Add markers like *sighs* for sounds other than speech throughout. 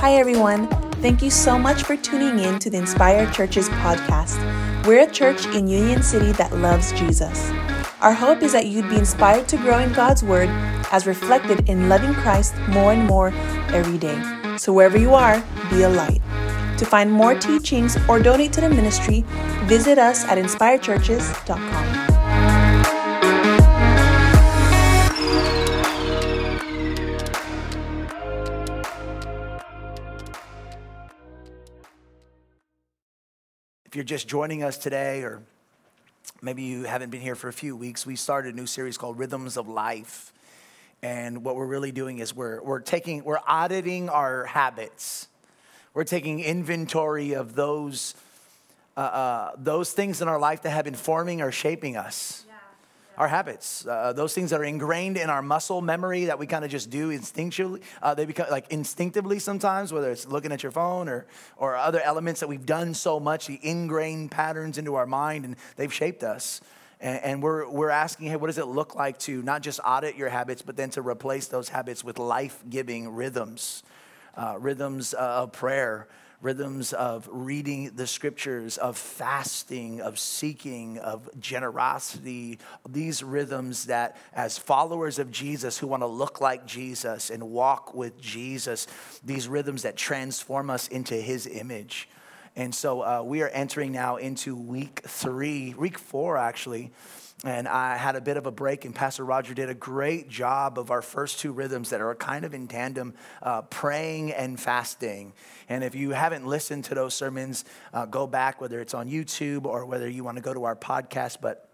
Hi, everyone. Thank you so much for tuning in to the Inspired Churches podcast. We're a church in Union City that loves Jesus. Our hope is that you'd be inspired to grow in God's Word as reflected in loving Christ more and more every day. So, wherever you are, be a light. To find more teachings or donate to the ministry, visit us at inspiredchurches.com. If you're just joining us today, or maybe you haven't been here for a few weeks, we started a new series called Rhythms of Life. And what we're really doing is we're, we're taking, we're auditing our habits. We're taking inventory of those, uh, uh, those things in our life that have been forming or shaping us our habits, uh, those things that are ingrained in our muscle memory that we kind of just do instinctually. Uh, they become like instinctively sometimes, whether it's looking at your phone or, or other elements that we've done so much, the ingrained patterns into our mind, and they've shaped us. And, and we're, we're asking, hey, what does it look like to not just audit your habits, but then to replace those habits with life giving rhythms, uh, rhythms of prayer, rhythms of reading the scriptures, of fasting, of seeking, of generosity, these rhythms that, as followers of Jesus who want to look like Jesus and walk with Jesus, these rhythms that transform us into his image. And so uh, we are entering now into week three, week four actually and I had a bit of a break, and Pastor Roger did a great job of our first two rhythms that are kind of in tandem uh, praying and fasting. And if you haven't listened to those sermons, uh, go back, whether it's on YouTube or whether you want to go to our podcast. But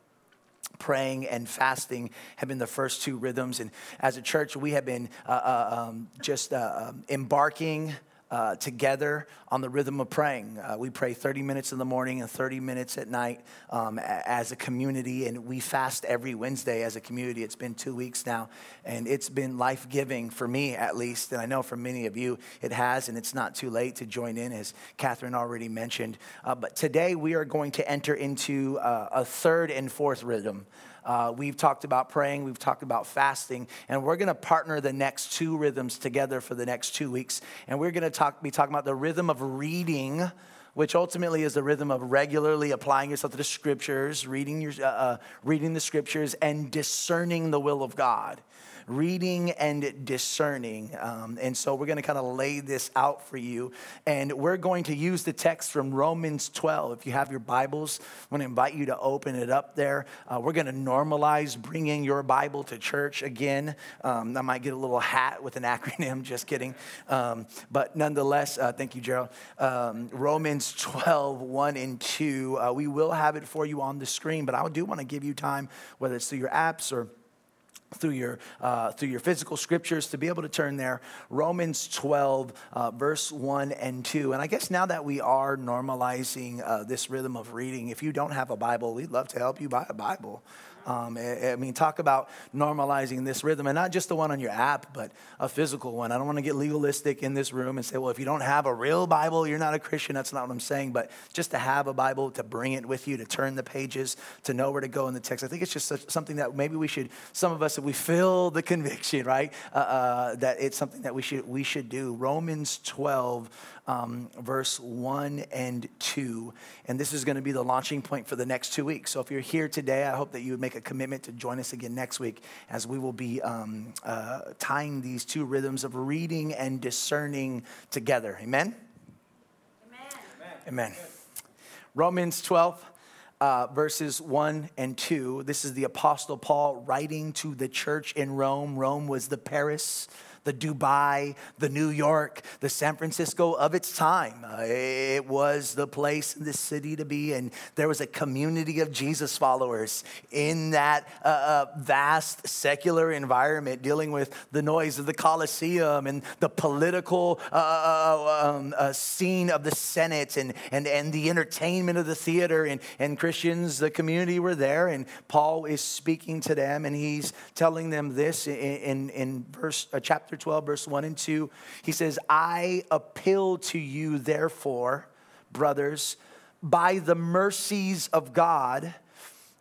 praying and fasting have been the first two rhythms. And as a church, we have been uh, uh um, just uh, um, embarking uh, together on the rhythm of praying. Uh, we pray 30 minutes in the morning and 30 minutes at night um, as a community, and we fast every Wednesday as a community. It's been two weeks now, and it's been life giving for me at least, and I know for many of you it has, and it's not too late to join in, as Catherine already mentioned. Uh, but today we are going to enter into uh, a third and fourth rhythm. Uh, we've talked about praying, we've talked about fasting, and we're going to partner the next two rhythms together for the next two weeks. And we're going to talk, be talking about the rhythm of reading which ultimately is the rhythm of regularly applying yourself to the scriptures, reading, your, uh, uh, reading the scriptures, and discerning the will of God reading and discerning. Um, and so we're going to kind of lay this out for you. And we're going to use the text from Romans 12. If you have your Bibles, I want to invite you to open it up there. Uh, we're going to normalize bringing your Bible to church again. Um, I might get a little hat with an *laughs* acronym, just kidding. Um, but nonetheless, uh, thank you, Gerald. Um, Romans 12, 1 and 2. Uh, we will have it for you on the screen, but I do want to give you time, whether it's through your apps or through your uh, through your physical scriptures to be able to turn there. Romans 12 uh, verse 1 and 2 and i guess now that we are normalizing uh, this rhythm of reading if you don't have a bible we'd love to help you buy a bible um, I mean, talk about normalizing this rhythm, and not just the one on your app, but a physical one. I don't want to get legalistic in this room and say, well, if you don't have a real Bible, you're not a Christian. That's not what I'm saying. But just to have a Bible, to bring it with you, to turn the pages, to know where to go in the text. I think it's just such, something that maybe we should, some of us, if we feel the conviction, right, uh, uh, that it's something that we should we should do. Romans 12 um, verse 1 and 2. And this is going to be the launching point for the next two weeks. So if you're here today, I hope that you would make a commitment to join us again next week as we will be um, uh, tying these two rhythms of reading and discerning together. Amen? Amen. Amen. Romans 12. Uh, verses 1 and 2. This is the Apostle Paul writing to the church in Rome. Rome was the Paris the Dubai, the New York, the San Francisco of its time. Uh, it was the place the city to be, and there was a community of Jesus followers in that uh, uh, vast secular environment dealing with the noise of the Colosseum and the political uh, um, scene of the Senate and, and, and the entertainment of the theater. And, and Christians, the community were there, and Paul is speaking to them, and he's telling them this in, in, in verse, chapter chapter 12, verse 1 and 2, he says, I appeal to you, therefore, brothers, by the mercies of God,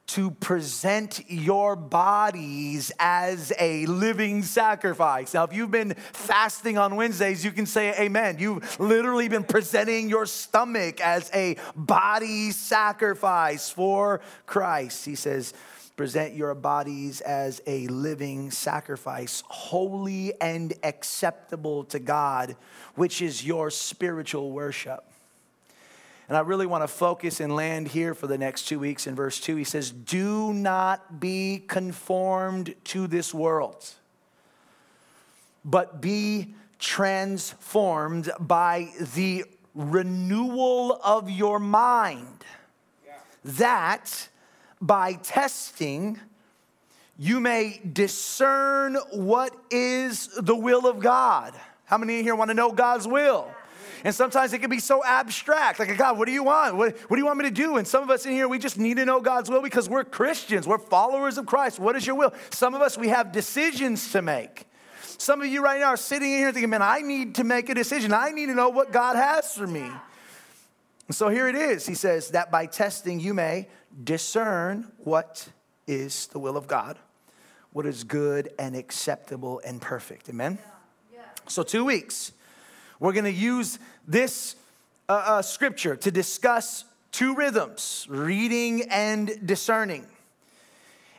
to present your bodies as a living sacrifice. Now, if you've been fasting on Wednesdays, you can say amen. You've literally been presenting your stomach as a body sacrifice for Christ. He says, present your bodies as a living sacrifice, holy and acceptable to God, which is your spiritual worship. And I really want to focus and land here for the next two weeks in verse 2. He says, Do not be conformed to this world, but be transformed by the renewal of your mind. Yeah. That by testing, you may discern what is the will of God. How many in here want to know God's will? And sometimes it can be so abstract. Like, God, what do you want? What, what do you want me to do? And some of us in here, we just need to know God's will because we're Christians. We're followers of Christ. What is your will? Some of us, we have decisions to make. Some of you right now are sitting in here thinking, man, I need to make a decision. I need to know what God has for me. And so here it is. He says that by testing, you may discern what is the will of God, what is good and acceptable and perfect. Amen? Yeah. Yeah. So, two weeks. We're going to use this uh, uh, scripture to discuss two rhythms reading and discerning.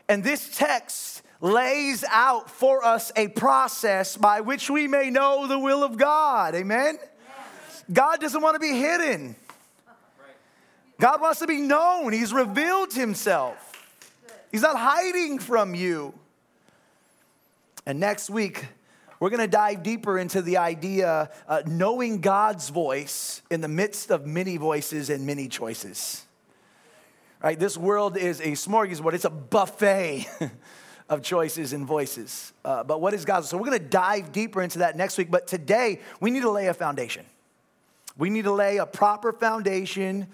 And this text lays out for us a process by which we may know the will of God. Amen? God doesn't want to be hidden. God wants to be known. He's revealed himself. He's not hiding from you. And next week, we're going to dive deeper into the idea uh, knowing God's voice in the midst of many voices and many choices. Right? This world is a smorgasbord, it's a buffet *laughs* of choices and voices. Uh, but what is God's? So we're going to dive deeper into that next week. But today, we need to lay a foundation. We need to lay a proper foundation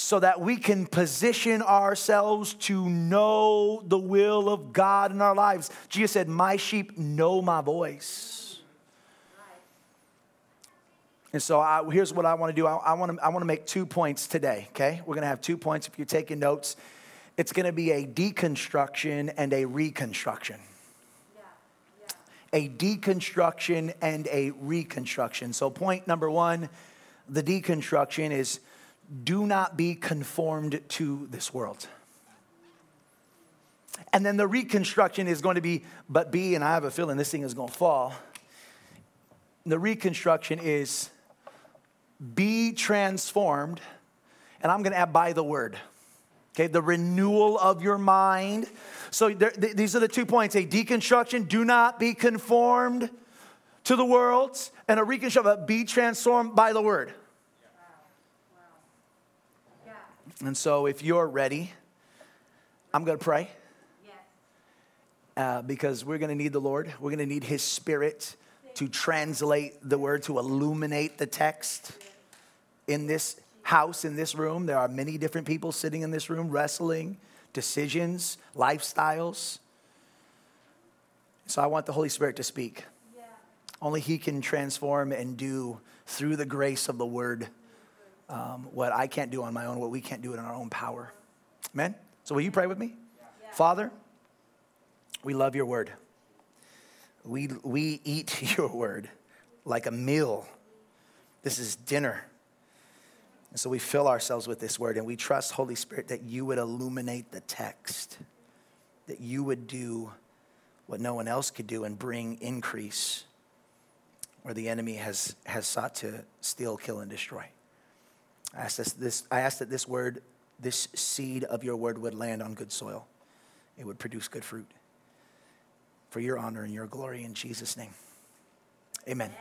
so that we can position ourselves to know the will of God in our lives. Jesus said, My sheep know my voice. And so I, here's what I want to do. I, I want to I want to make two points today. Okay, we're going to have two points. If you're taking notes, it's going to be a deconstruction and a reconstruction. A deconstruction and a reconstruction. So point number one, the deconstruction is do not be conformed to this world. And then the reconstruction is going to be, but be, and I have a feeling this thing is going to fall. The reconstruction is be transformed, and I'm going to add by the word. Okay, the renewal of your mind. So there, th- these are the two points a deconstruction, do not be conformed to the world, and a reconstruction, be transformed by the word. And so, if you're ready, I'm going to pray. Uh, because we're going to need the Lord. We're going to need His Spirit to translate the word, to illuminate the text in this house, in this room. There are many different people sitting in this room wrestling decisions, lifestyles. So I want the Holy Spirit to speak. Yeah. Only He can transform and do through the grace of the word um, what I can't do on my own, what we can't do in our own power. Amen? So, will you pray with me? Yeah. Father, we love your word. We, we eat *laughs* your word like a meal. This is dinner. And so we fill ourselves with this word and we trust, Holy Spirit, that you would illuminate the text, that you would do what no one else could do and bring increase where the enemy has, has sought to steal, kill, and destroy. I ask, this, this, I ask that this word, this seed of your word would land on good soil. It would produce good fruit for your honor and your glory in Jesus' name. Amen. Amen.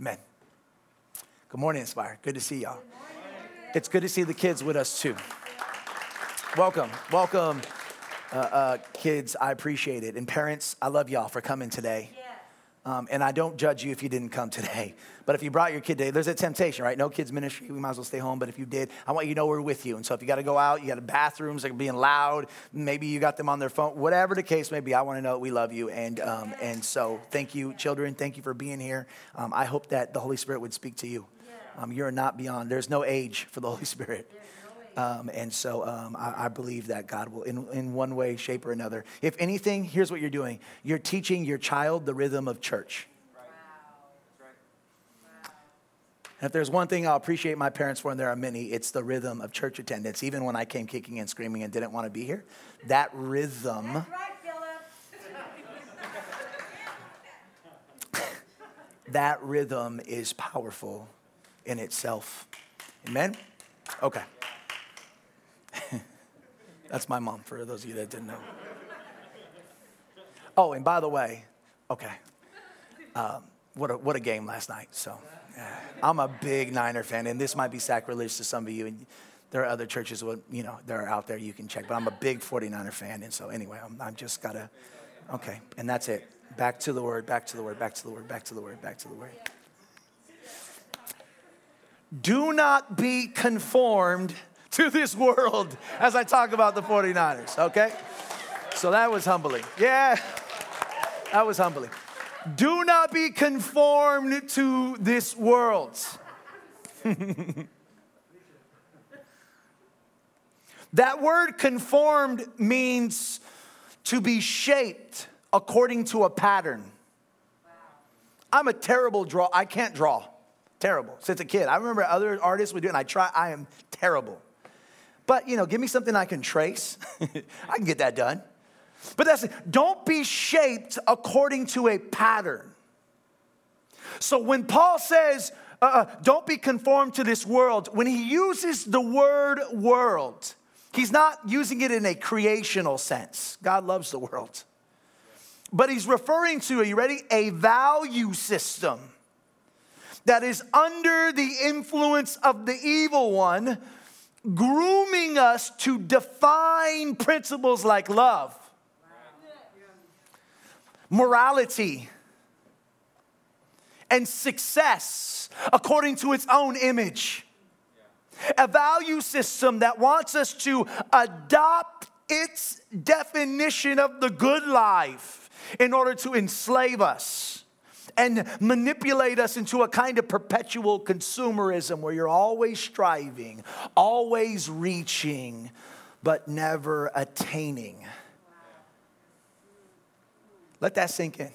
Amen. Good morning, Inspire. Good to see y'all. It's good to see the kids with us too. Welcome, welcome, uh, uh, kids. I appreciate it. And parents, I love y'all for coming today. Um, and I don't judge you if you didn't come today. *laughs* But if you brought your kid today, there's a temptation, right? No kids ministry, we might as well stay home. But if you did, I want you to know we're with you. And so if you got to go out, you got bathrooms that are being loud, maybe you got them on their phone, whatever the case may be, I want to know we love you. And, um, and so thank you, children. Thank you for being here. Um, I hope that the Holy Spirit would speak to you. Um, you're not beyond, there's no age for the *laughs* Holy Spirit. Um, and so um, I, I, believe that God will, in, in one way, shape, or another. If anything, here's what you're doing you're teaching your child the rhythm of church. And if there's one thing I'll appreciate my parents for, and there are many, it's the rhythm of church attendance. Even when I came kicking and screaming and didn't want to be here, that rhythm. Right, *laughs* that rhythm is powerful in itself. Amen? Okay. That's my mom, for those of you that didn't know. Oh, and by the way, okay. Um, what, a, what a game last night. So, yeah. I'm a big Niner fan, and this might be sacrilege to some of you. And there are other churches, you know, that are out there you can check. But I'm a big 49er fan, and so anyway, I'm, I'm just gotta. Okay, and that's it. Back to the word. Back to the word. Back to the word. Back to the word. Back to the word. Do not be conformed to this world as I talk about the 49ers, okay? So that was humbling. Yeah, that was humbling. Do not be conformed to this world. *laughs* that word conformed means to be shaped according to a pattern. I'm a terrible draw. I can't draw. Terrible. Since a kid. I remember other artists would do it and I try. I am terrible. But, you know, give me something I can trace. *laughs* I can get that done. But that's it. Don't be shaped according to a pattern. So when Paul says, uh, uh, don't be conformed to this world, when he uses the word world, he's not using it in a creational sense. God loves the world. But he's referring to, are you ready? A value system that is under the influence of the evil one, grooming us to define principles like love, morality, and success according to its own image. A value system that wants us to adopt its definition of the good life in order to enslave us and manipulate us into a kind of perpetual consumerism where you're always striving, always reaching, but never attaining. Let that sink in.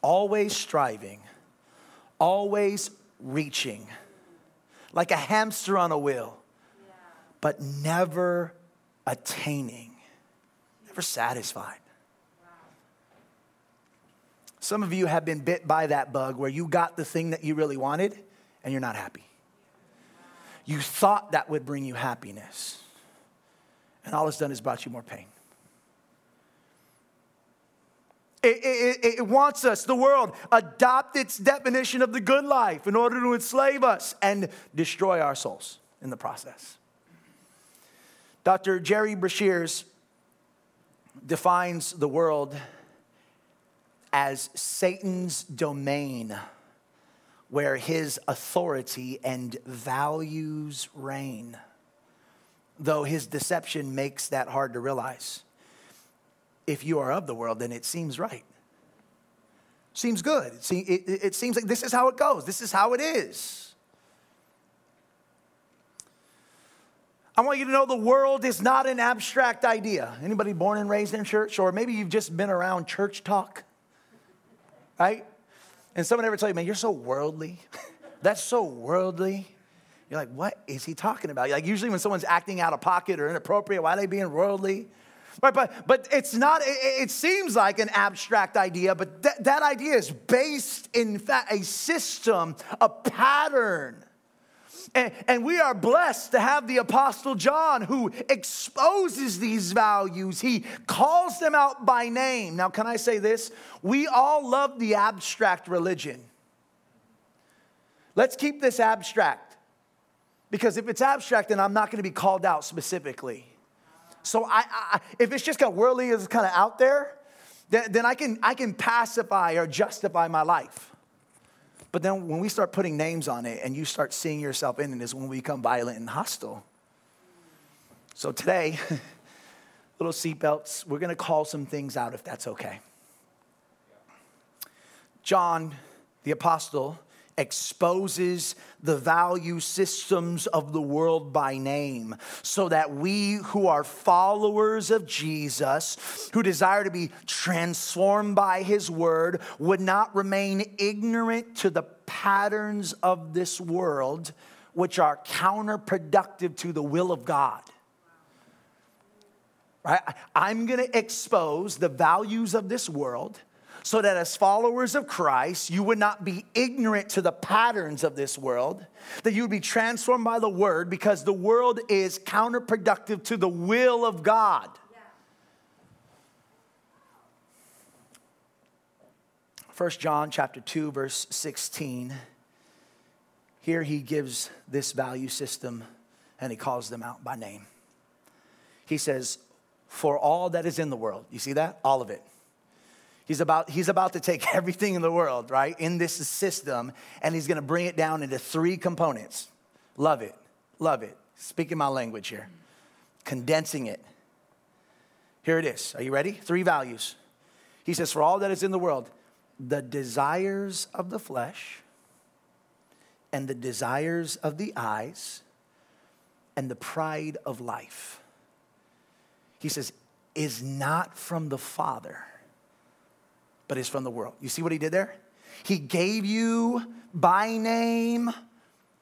Always striving, always reaching, like a hamster on a wheel, but never attaining, never satisfied. Some of you have been bit by that bug where you got the thing that you really wanted and you're not happy. You thought that would bring you happiness, and all it's done is brought you more pain. It, it, it, wants us, the world, adopt its definition of the good life in order to enslave us and destroy our souls in the process. Dr. Gerry Breshears defines the world as Satan's domain where his authority and values reign, though his deception makes that hard to realize. If you are of the world, then it seems right. Seems good. It, seems like this is how it goes, this is how it is. I want you to know the world is not an abstract idea. Anybody born and raised in church, or maybe you've just been around church talk? Right? And someone ever tell you, man, you're so worldly. *laughs* That's so worldly. You're like, what is he talking about? Like, usually when someone's acting out of pocket or inappropriate, why are they being worldly? Right, but, but it's not, it, it seems like an abstract idea, but th- that idea is based in fact a system, a pattern and, and we are blessed to have the Apostle John who exposes these values. He calls them out by name. Now, can I say this? We all love the abstract religion. Let's keep this abstract. Because if it's abstract, then I'm not going to be called out specifically. So I, I, if it's just of worldly, is kind of out there, then, then I, can, I can pacify or justify my life. But then when we start putting names on it and you start seeing yourself in it is when we become violent and hostile. So today, *laughs* little seatbelts, we're gonna call some things out if that's okay. John, the apostle, exposes the value systems of the world by name so that we who are followers of Jesus, who desire to be transformed by his word, would not remain ignorant to the patterns of this world, which are counterproductive to the will of God. Right? I'm gonna expose the values of this world so that as followers of Christ, you would not be ignorant to the patterns of this world, that you would be transformed by the word because the world is counterproductive to the will of God. First John chapter 2 verse 16 here he gives this value system and he calls them out by name. He says for all that is in the world. You see that? All of it He's about, he's about to take *laughs* everything in the world, right, in this system, and he's gonna bring it down into three components love it, love it. Speaking my language here, condensing it. Here it is. Are you ready? Three values. He says, For all that is in the world, the desires of the flesh, and the desires of the eyes, and the pride of life. He says, is not from the Father but is from the world. You see what he did there? He gave you by name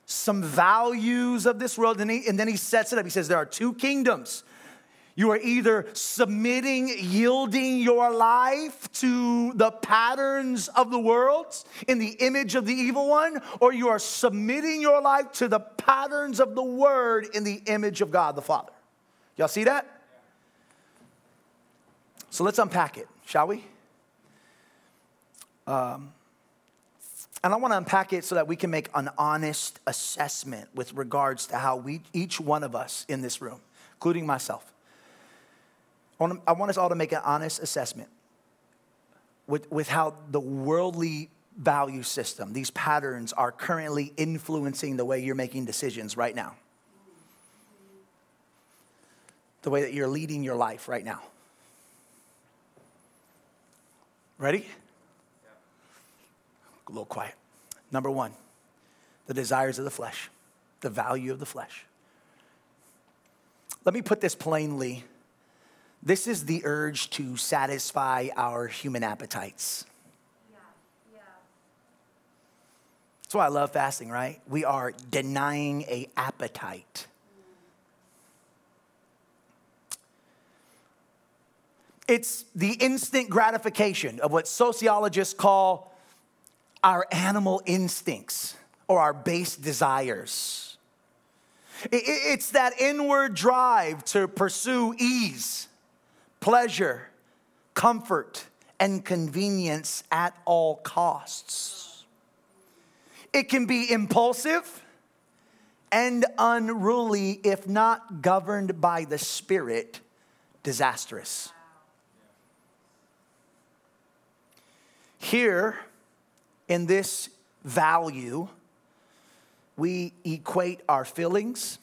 some values of this world, and, he, and then he sets it up. He says, There are two kingdoms. You are either submitting, yielding your life to the patterns of the world in the image of the evil one, or you are submitting your life to the patterns of the word in the image of God the Father. Y'all see that? So let's unpack it, shall we? Um, and I want to unpack it so that we can make an honest assessment with regards to how we, each one of us in this room, including myself, I want, I want us all to make an honest assessment with, with how the worldly value system, these patterns, are currently influencing the way you're making decisions right now. The way that you're leading your life right now. Ready? A little quiet. Number one, the desires of the flesh, the value of the flesh. Let me put this plainly. This is the urge to satisfy our human appetites. Yeah, yeah. That's why I love fasting, right? We are denying a appetite. It's the instant gratification of what sociologists call our animal instincts or our base desires. It's that inward drive to pursue ease, pleasure, comfort, and convenience at all costs. It can be impulsive and unruly if not governed by the Spirit, disastrous. Here, in this value, we equate our feelings,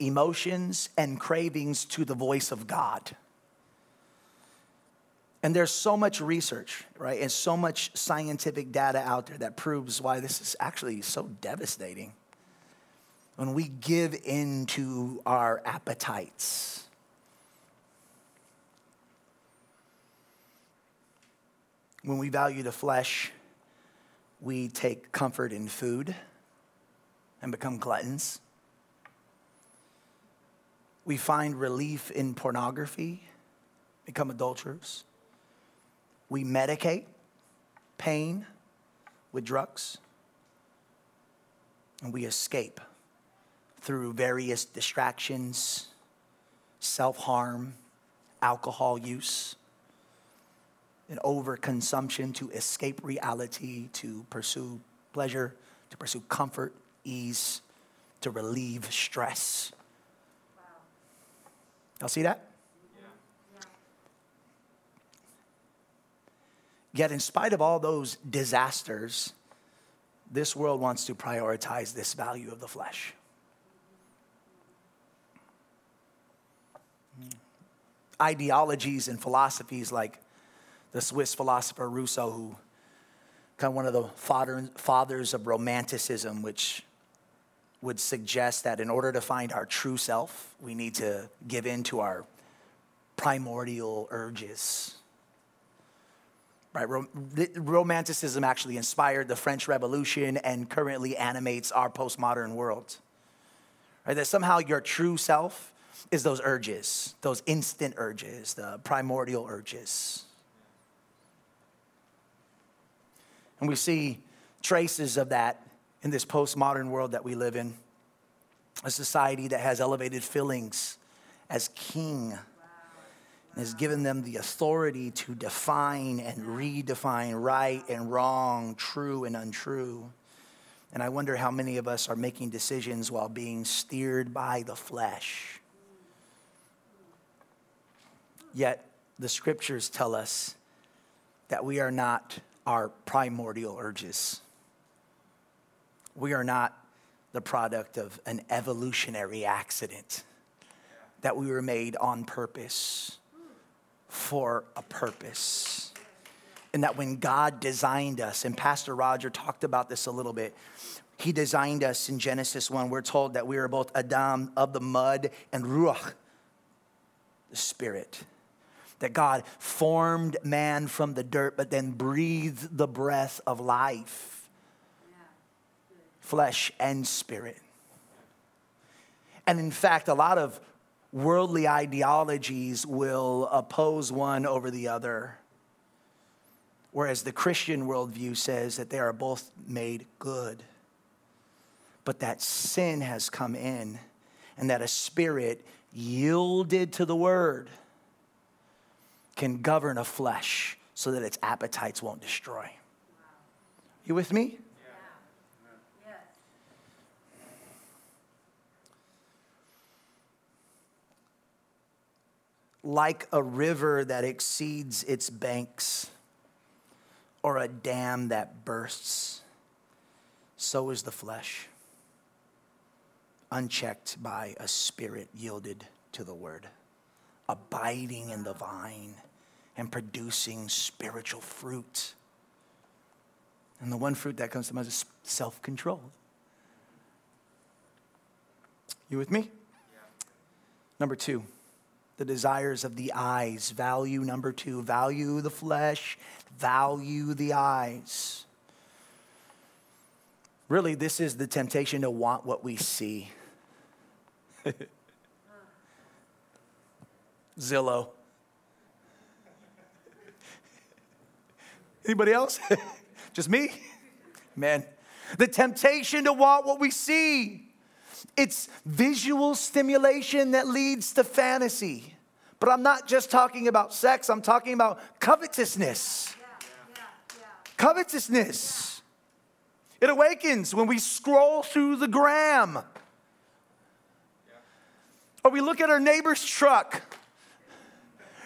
emotions, and cravings to the voice of God. And there's so much research, right, and so much scientific data out there that proves why this is actually so devastating. When we give in to our appetites, when we value the flesh, we take comfort in food and become gluttons. We find relief in pornography, become adulterers. We medicate pain with drugs. And we escape through various distractions, self harm, alcohol use an overconsumption to escape reality, to pursue pleasure, to pursue comfort, ease, to relieve stress. Wow. Y'all see that? Yeah. Yet, in spite of all those disasters, this world wants to prioritize this value of the flesh. Mm. Ideologies and philosophies like the Swiss philosopher Rousseau, who kind of one of the fathers of romanticism, which would suggest that in order to find our true self, we need to give in to our primordial urges. Right? Romanticism actually inspired the French Revolution and currently animates our postmodern world. Right? That somehow your true self is those urges, those instant urges, the primordial urges. And we see traces of that in this postmodern world that we live in. A society that has elevated feelings as king and has given them the authority to define and redefine right and wrong, true and untrue. And I wonder how many of us are making decisions while being steered by the flesh. Yet the scriptures tell us that we are not our primordial urges. We are not the product of an evolutionary accident, that we were made on purpose for a purpose. And that when God designed us, and Pastor Roger talked about this a little bit, he designed us in Genesis 1. We're told that we are both Adam of the mud and Ruach, the spirit that God formed man from the dirt, but then breathed the breath of life, flesh and spirit. And in fact, a lot of worldly ideologies will oppose one over the other. Whereas the Christian worldview says that they are both made good, but that sin has come in and that a spirit yielded to the word can govern a flesh so that its appetites won't destroy. You with me? Like a river that exceeds its banks or a dam that bursts, so is the flesh, unchecked by a spirit yielded to the word abiding in the vine and producing spiritual fruit. And the one fruit that comes to mind is self control. You with me? Yeah. Number two, the desires of the eyes. Value number two, value the flesh, value the eyes. Really, this is the temptation to want what we see. *laughs* Zillow. *laughs* Anybody else? *laughs* Just me? Man, the temptation to want what we see. It's visual stimulation that leads to fantasy. But I'm not just talking about sex, I'm talking about covetousness. Covetousness. It awakens when we scroll through the gram. Or we look at our neighbor's truck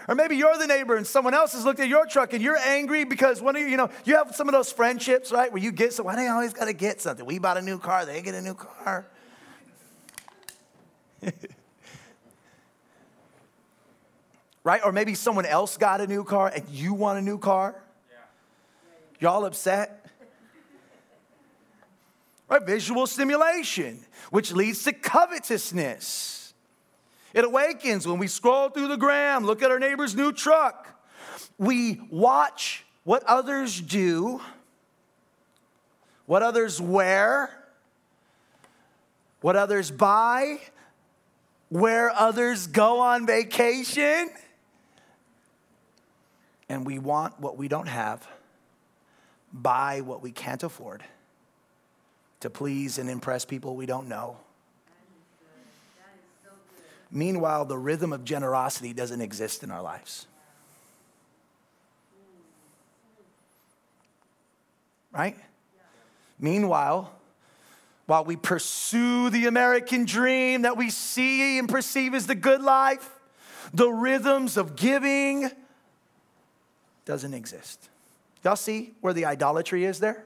or maybe you're the neighbor and someone else has looked at your truck and you're angry because one of you, you know, you have some of those friendships, right? Where you get so why do you always gotta get something? We bought a new car, they get a new car. *laughs* right? Or maybe someone else got a new car and you want a new car. Yeah. Y'all upset? right? Visual stimulation, which leads to covetousness. It awakens when we scroll through the gram, look at our neighbor's new truck. We watch what others do, what others wear, what others buy, where others go on vacation. And we want what we don't have, buy what we can't afford to please and impress people we don't know. Meanwhile, the rhythm of generosity doesn't exist in our lives. Right? Meanwhile, while we pursue the American dream that we see and perceive as the good life, the rhythms of giving doesn't exist. Y'all see where the idolatry is there?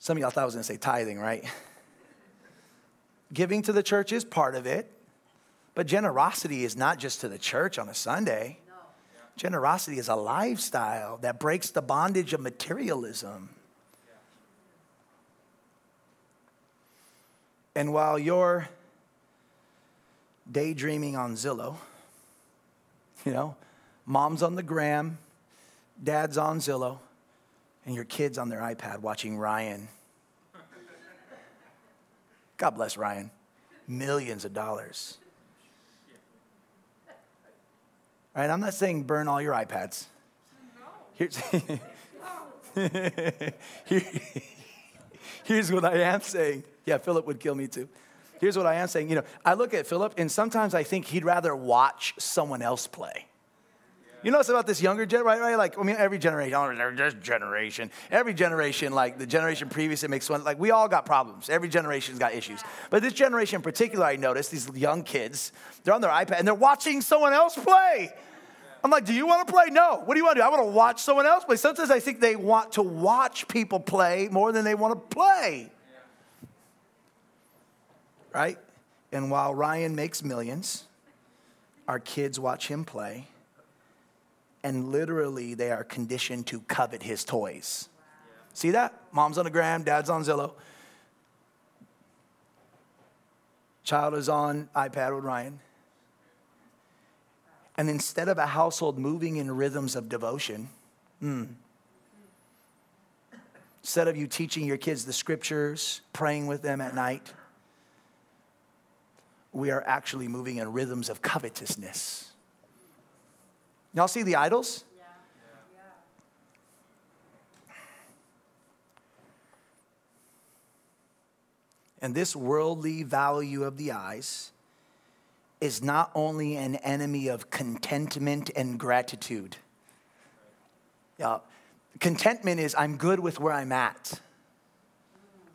Some of y'all thought I was going to say tithing, right? Giving to the church is part of it, But generosity is not just to the church on a Sunday. Generosity is a lifestyle that breaks the bondage of materialism. And while you're daydreaming on Zillow, you know, mom's on the gram, dad's on Zillow, and your kid's on their iPad watching Ryan. God bless Ryan. Millions of dollars. Right? I'm not saying burn all your iPads. Here's, *laughs* here's what I am saying. Yeah, Philip would kill me too. Here's what I am saying. You know, I look at Philip and sometimes I think he'd rather watch someone else play. You know what's about this younger generation, right, right? Like, I mean, every generation, oh, this generation, every generation, like the generation previous, it makes fun. Like, we all got problems. Every generation's got issues. But this generation in particular, I noticed these young kids, they're on their iPad and they're watching someone else play. I'm like, do you want to play? No. What do you want to do? I want to watch someone else play. Sometimes I think they want to watch people play more than they want to play. Right? And while Ryan makes millions, our kids watch him play and literally they are conditioned to covet his toys. See that? Mom's on the gram, dad's on Zillow. Child is on iPad with Ryan. And instead of a household moving in rhythms of devotion, mm, instead of you teaching your kids the scriptures, praying with them at night, we are actually moving in rhythms of covetousness. Y'all see the idols? Yeah. And this worldly value of the eyes is not only an enemy of contentment and gratitude. Yeah, contentment is I'm good with where I'm at.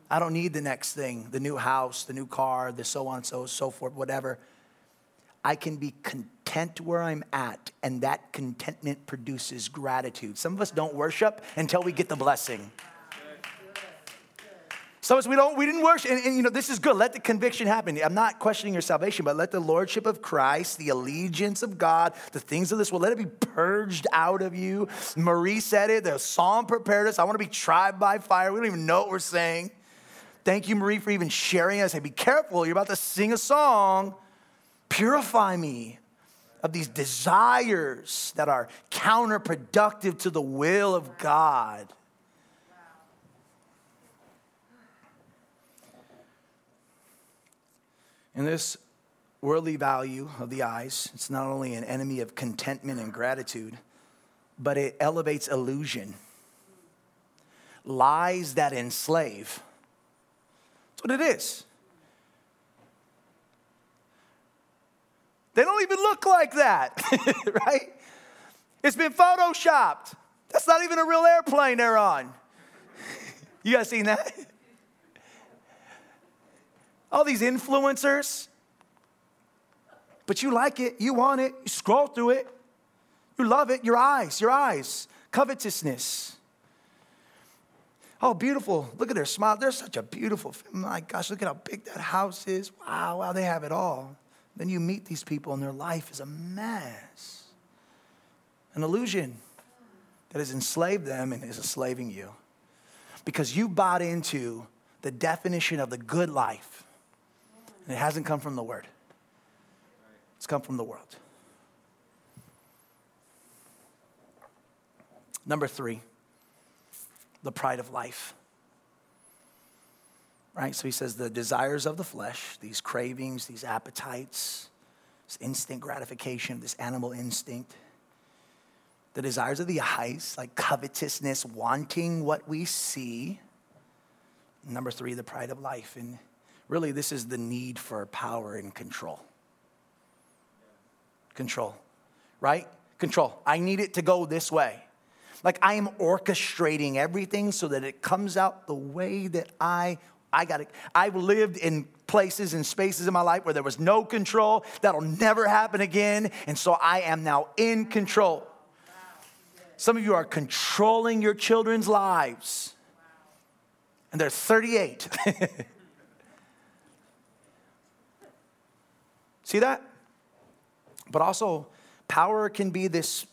I don't need the next thing, the new house, the new car, the so on, so so forth, whatever. I can be content where I'm at, and that contentment produces gratitude. Some of us don't worship until we get the blessing. Some of us we don't we didn't worship, and, and, you know this is good. Let the conviction happen. I'm not questioning your salvation, but let the lordship of Christ, the allegiance of God, the things of this world, let it be purged out of you. Marie said it. The psalm prepared us. I want to be tried by fire. We don't even know what we're saying. Thank you, Marie, for even sharing us. Hey, be careful. You're about to sing a song. Purify me of these desires that are counterproductive to the will of God. In this worldly value of the eyes, it's not only an enemy of contentment and gratitude, but it elevates illusion, lies that enslave. That's what it is. They don't even look like that, *laughs* right? It's been photoshopped. That's not even a real airplane they're on. *laughs* You guys seen that? All these influencers. But you like it, you want it, you scroll through it, you love it, your eyes, your eyes, covetousness. Oh, beautiful. Look at their smile. They're such a beautiful, my gosh, look at how big that house is. Wow, wow, they have it all. Then you meet these people and their life is a mess, an illusion that has enslaved them and is enslaving you. Because you bought into the definition of the good life, and it hasn't come from the Word, it's come from the world. Number three, the pride of life right? So he says the desires of the flesh, these cravings, these appetites, this instant gratification, this animal instinct, the desires of the eyes, like covetousness, wanting what we see. Number three, the pride of life. And really, this is the need for power and control. Control, right? Control. I need it to go this way. Like I am orchestrating everything so that it comes out the way that I I got it. I've lived in places and spaces in my life where there was no control. That'll never happen again. And so I am now in control. Some of you are controlling your children's lives. And they're 38. *laughs* See that? But also, power can be this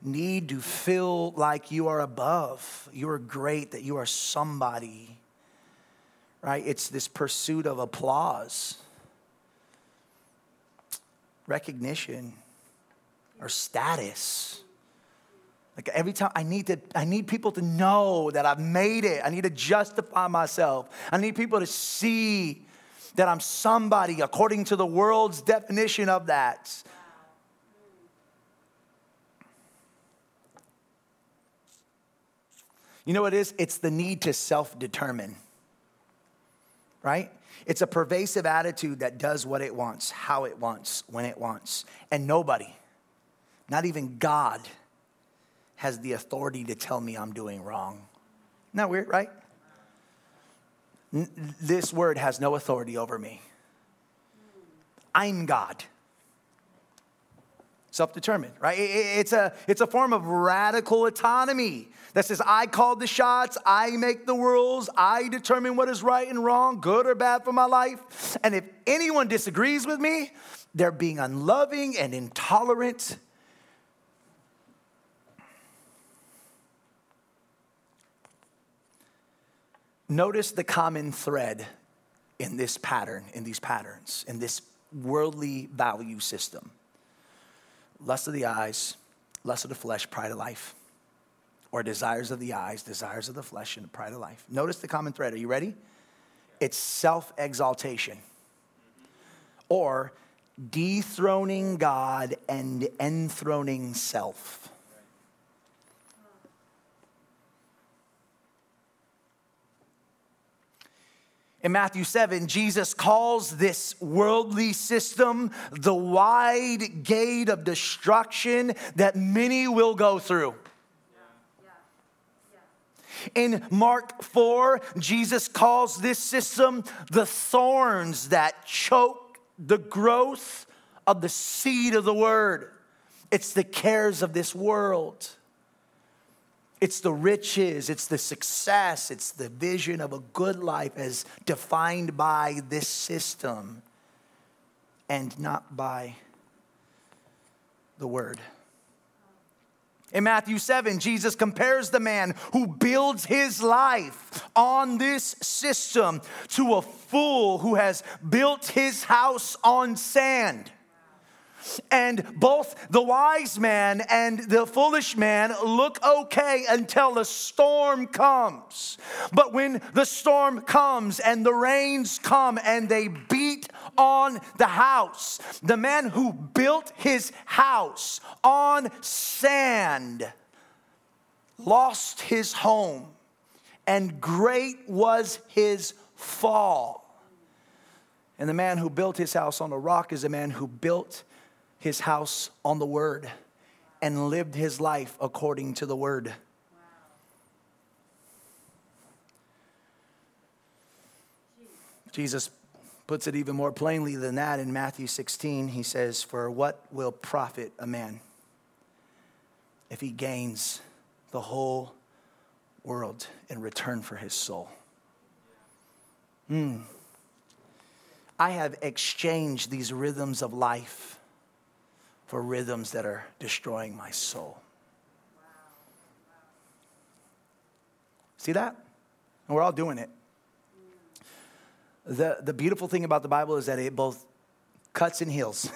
need to feel like you are above, you are great, that you are somebody, right? It's this pursuit of applause, recognition, or status. Like every time I need to, I need people to know that I've made it. I need to justify myself. I need people to see that I'm somebody according to the world's definition of that. You know what it is? It's the need to self determine, right? It's a pervasive attitude that does what it wants, how it wants, when it wants. And nobody, not even God, has the authority to tell me I'm doing wrong. Isn't that weird, right? this word has no authority over me. I'm God. Self determined, right? It's a, it's a form of radical autonomy that says, I call the shots, I make the rules, I determine what is right and wrong, good or bad for my life. And if anyone disagrees with me, they're being unloving and intolerant Notice the common thread in this pattern, in these patterns, in this worldly value system lust of the eyes, lust of the flesh, pride of life, or desires of the eyes, desires of the flesh, and pride of life. Notice the common thread. Are you ready? It's self exaltation or dethroning God and enthroning self. In Matthew 7, Jesus calls this worldly system the wide gate of destruction that many will go through. In Mark 4, Jesus calls this system the thorns that choke the growth of the seed of the word. It's the cares of this world. It's the riches, it's the success, it's the vision of a good life as defined by this system and not by the word. In Matthew 7, Jesus compares the man who builds his life on this system to a fool who has built his house on sand. And both the wise man and the foolish man look okay until the storm comes. But when the storm comes and the rains come and they beat on the house, the man who built his house on sand lost his home, and great was his fall. And the man who built his house on a rock is a man who built his house on the word and lived his life according to the word. Jesus puts it even more plainly than that in Matthew 16. He says, For what will profit a man if he gains the whole world in return for his soul? Hmm. I have exchanged these rhythms of life for rhythms that are destroying my soul. See that? And we're all doing it. The, the beautiful thing about the Bible is that it both cuts and heals.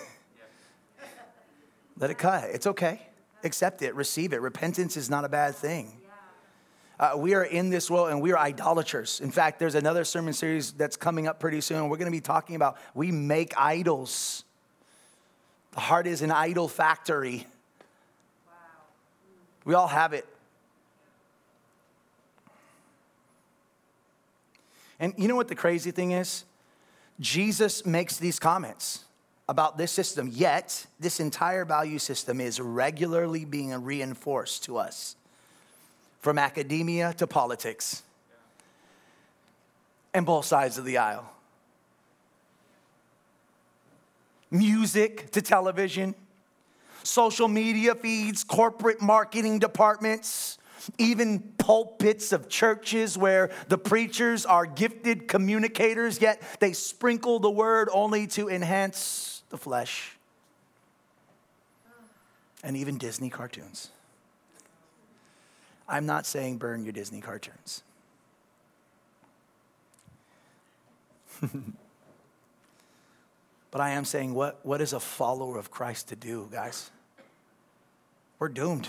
*laughs* Let it cut. It's okay. Accept it, receive it. Repentance is not a bad thing. Uh, we are in this world and we are idolaters. In fact, there's another sermon series that's coming up pretty soon. We're going to be talking about we make idols. The heart is an idol factory. Wow. We all have it. And you know what the crazy thing is? Jesus makes these comments about this system, yet, this entire value system is regularly being reinforced to us from academia to politics and both sides of the aisle music to television, social media feeds, corporate marketing departments, even pulpits of churches where the preachers are gifted communicators, yet they sprinkle the word only to enhance the flesh. and even Disney cartoons. I'm not saying burn your Disney cartoons. *laughs* but I am saying, what, what is a follower of Christ to do, guys? We're doomed.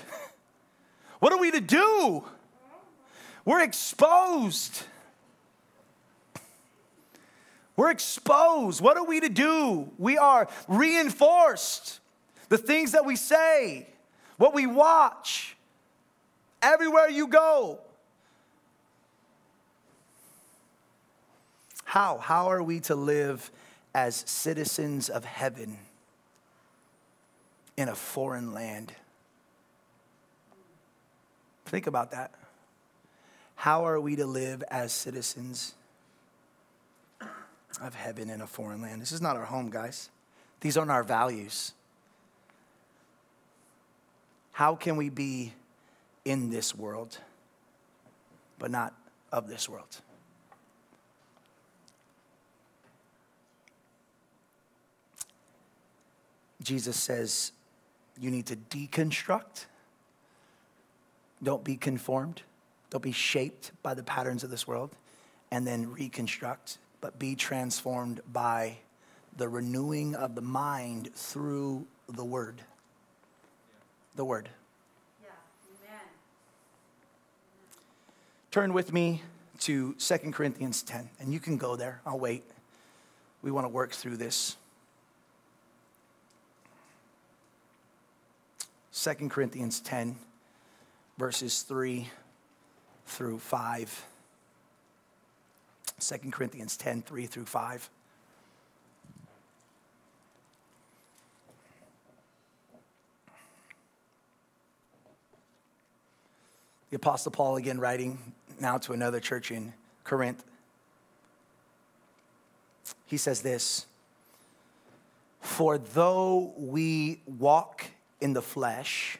*laughs* what are we to do? We're exposed. We're exposed. What are we to do? We are reinforced. The things that we say, what we watch, everywhere you go. How? How are we to live as citizens of heaven in a foreign land? Think about that. How are we to live as citizens of heaven in a foreign land? This is not our home, guys. These aren't our values. How can we be in this world, but not of this world? Jesus says you need to deconstruct. Don't be conformed. Don't be shaped by the patterns of this world. And then reconstruct, but be transformed by the renewing of the mind through the word. The word. Yeah. Amen. Turn with me to 2 Corinthians 10, and you can go there. I'll wait. We want to work through this. 2 Corinthians 10, verses 3 through 5. 2 Corinthians 10, 3 through 5. The Apostle Paul, again, writing now to another church in Corinth. He says this For though we walk in the flesh,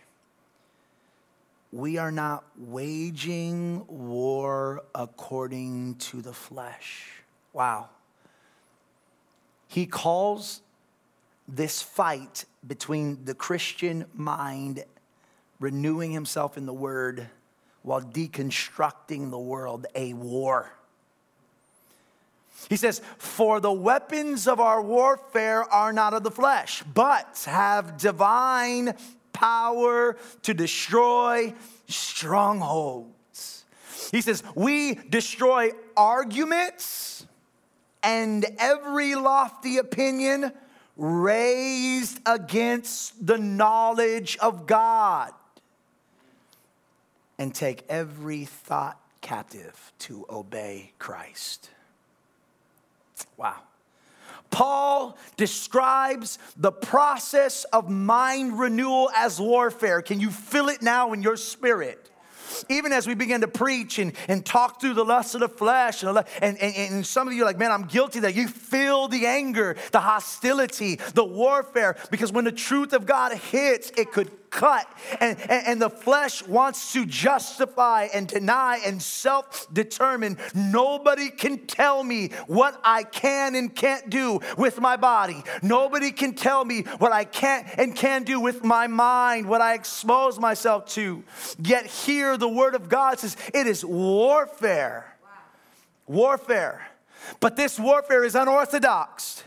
we are not waging war according to the flesh. Wow. He calls this fight between the Christian mind renewing himself in the word while deconstructing the world a war. He says, For the weapons of our warfare are not of the flesh, but have divine power to destroy strongholds. He says, We destroy arguments and every lofty opinion raised against the knowledge of God and take every thought captive to obey Christ. Wow. Paul describes the process of mind renewal as warfare. Can you feel it now in your spirit? even as we begin to preach and, and talk through the lust of the flesh, and, and, and, some of you are like, man, I'm guilty that you feel the anger, the hostility, the warfare, because when the truth of God hits, it could cut. And, and, and the flesh wants to justify and deny and self determine. Nobody can tell me what I can and can't do with my body. Nobody can tell me what I can't and can do with my mind, what I expose myself to. Yet here the word of God says it is warfare. Wow. Warfare. But this warfare is unorthodox.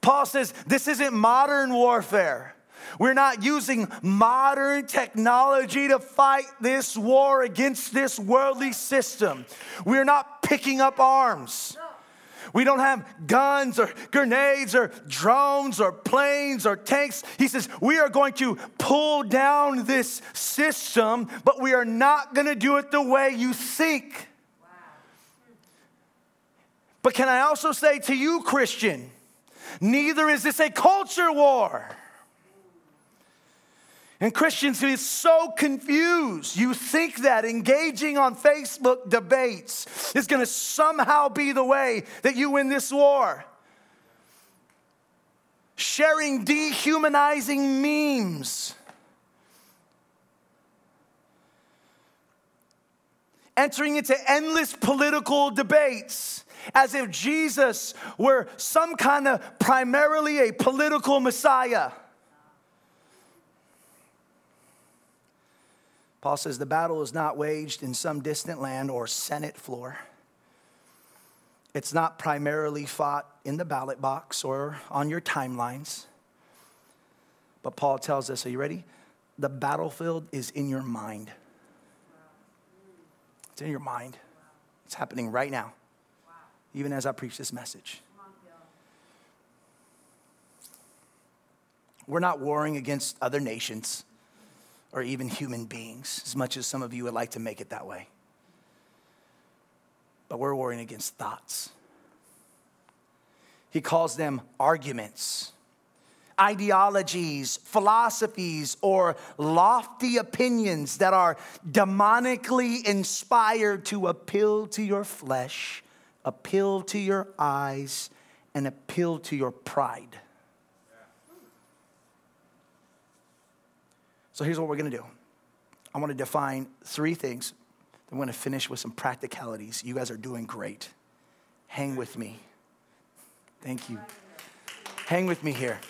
Paul says this isn't modern warfare. We're not using modern technology to fight this war against this worldly system. We're not picking up arms. We don't have guns or grenades or drones or planes or tanks. He says, We are going to pull down this system, but we are not going to do it the way you think. But can I also say to you, Christian, neither is this a culture war. And Christians get so confused. You think that engaging on Facebook debates is going to somehow be the way that you win this war. Sharing dehumanizing memes. Entering into endless political debates as if Jesus were some kind of primarily a political messiah. Paul says the battle is not waged in some distant land or Senate floor. It's not primarily fought in the ballot box or on your timelines. But Paul tells us, are you ready? The battlefield is in your mind. It's in your mind. It's happening right now, even as I preach this message. We're not warring against other nations or even human beings, as much as some of you would like to make it that way. But we're warring against thoughts. He calls them arguments, ideologies, philosophies, or lofty opinions that are demonically inspired to appeal to your flesh, appeal to your eyes, and appeal to your pride. So here's what we're going to do I want to define three things. I'm going to finish with some practicalities. You guys are doing great. Hang with me. Thank you. Hang with me here.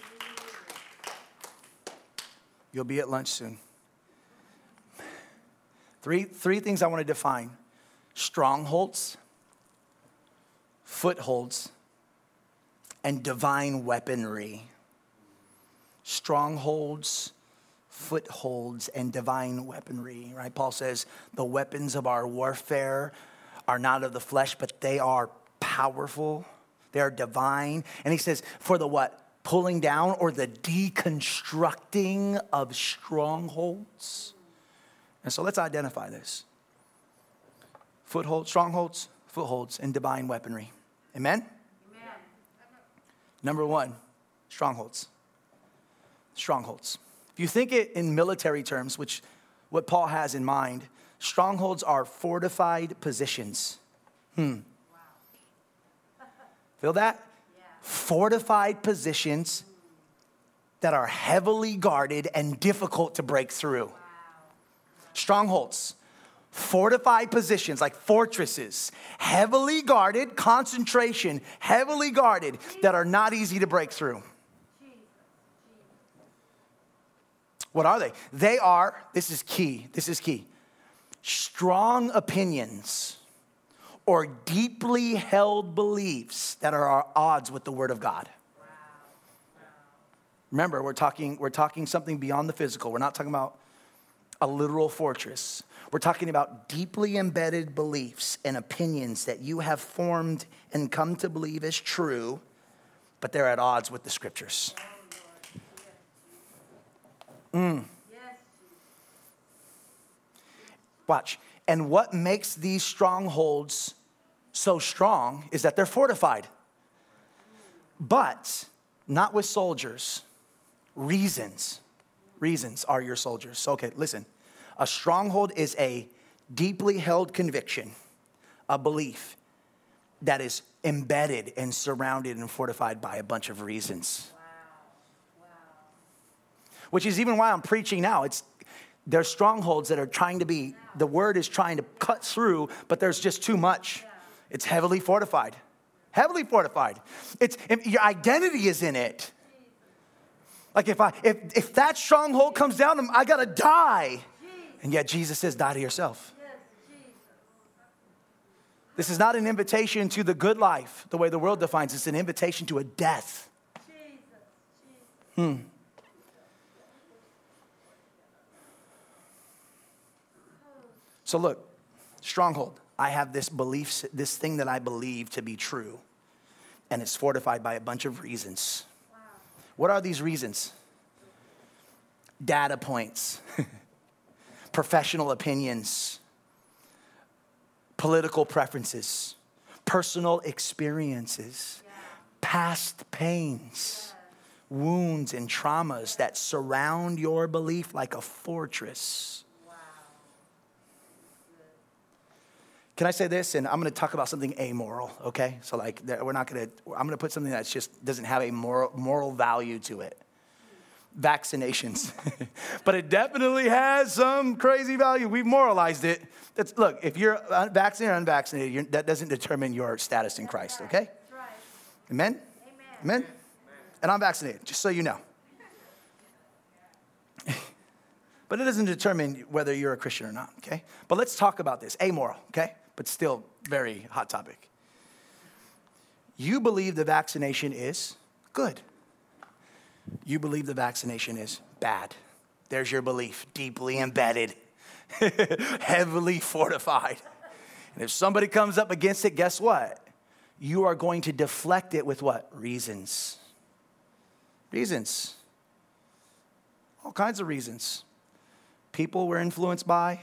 You'll be at lunch soon. Three, three things I want to define strongholds, footholds, and divine weaponry. Strongholds, footholds and divine weaponry, right? Paul says the weapons of our warfare are not of the flesh, but they are powerful, they are divine. And he says, for the what? Pulling down or the deconstructing of strongholds. And so let's identify this footholds, strongholds, footholds, and divine weaponry. Amen? Amen? Number one, strongholds. Strongholds. If you think it in military terms, which what Paul has in mind, strongholds are fortified positions. Hmm. Wow. Feel that? Yeah. Fortified positions that are heavily guarded and difficult to break through. Wow. Strongholds, fortified positions like fortresses, heavily guarded, concentration, heavily guarded, that are not easy to break through. What are they? They are, this is key, this is key, strong opinions or deeply held beliefs that are at odds with the Word of God. Remember, we're talking, we're talking something beyond the physical. We're not talking about a literal fortress. We're talking about deeply embedded beliefs and opinions that you have formed and come to believe as true, but they're at odds with the scriptures. Mm. Watch. And what makes these strongholds so strong is that they're fortified. But not with soldiers. Reasons. Reasons are your soldiers. Okay, listen. A stronghold is a deeply held conviction, a belief that is embedded and surrounded and fortified by a bunch of reasons which is even why I'm preaching now. It's there's strongholds that are trying to be, the word is trying to cut through, but there's just too much. It's heavily fortified. Heavily fortified. It's your identity is in it. Like if I if if that stronghold comes down, I gotta die. And yet Jesus says, die to yourself. This is not an invitation to the good life, the way the world defines. It. It's an invitation to a death. Hmm. So, look, stronghold. I have this belief, this thing that I believe to be true, and it's fortified by a bunch of reasons. Wow. What are these reasons? Data points, *laughs* professional opinions, political preferences, personal experiences, yeah. past pains, yeah. wounds, and traumas that surround your belief like a fortress. Can I say this? And I'm going to talk about something amoral, okay? So, like, we're not going to, I'm going to put something that just doesn't have a moral, moral value to it. Vaccinations. *laughs* but it definitely has some crazy value. We've moralized it. That's, look, if you're vaccinated or unvaccinated, that doesn't determine your status in Christ, okay? Amen? Amen? And I'm vaccinated, just so you know. *laughs* but it doesn't determine whether you're a Christian or not, okay? But let's talk about this amoral, okay? But still very hot topic. You believe the vaccination is good. You believe the vaccination is bad. There's your belief, deeply embedded, *laughs* heavily fortified. And if somebody comes up against it, guess what? You are going to deflect it with what? Reasons. Reasons. All kinds of reasons. People we're influenced by,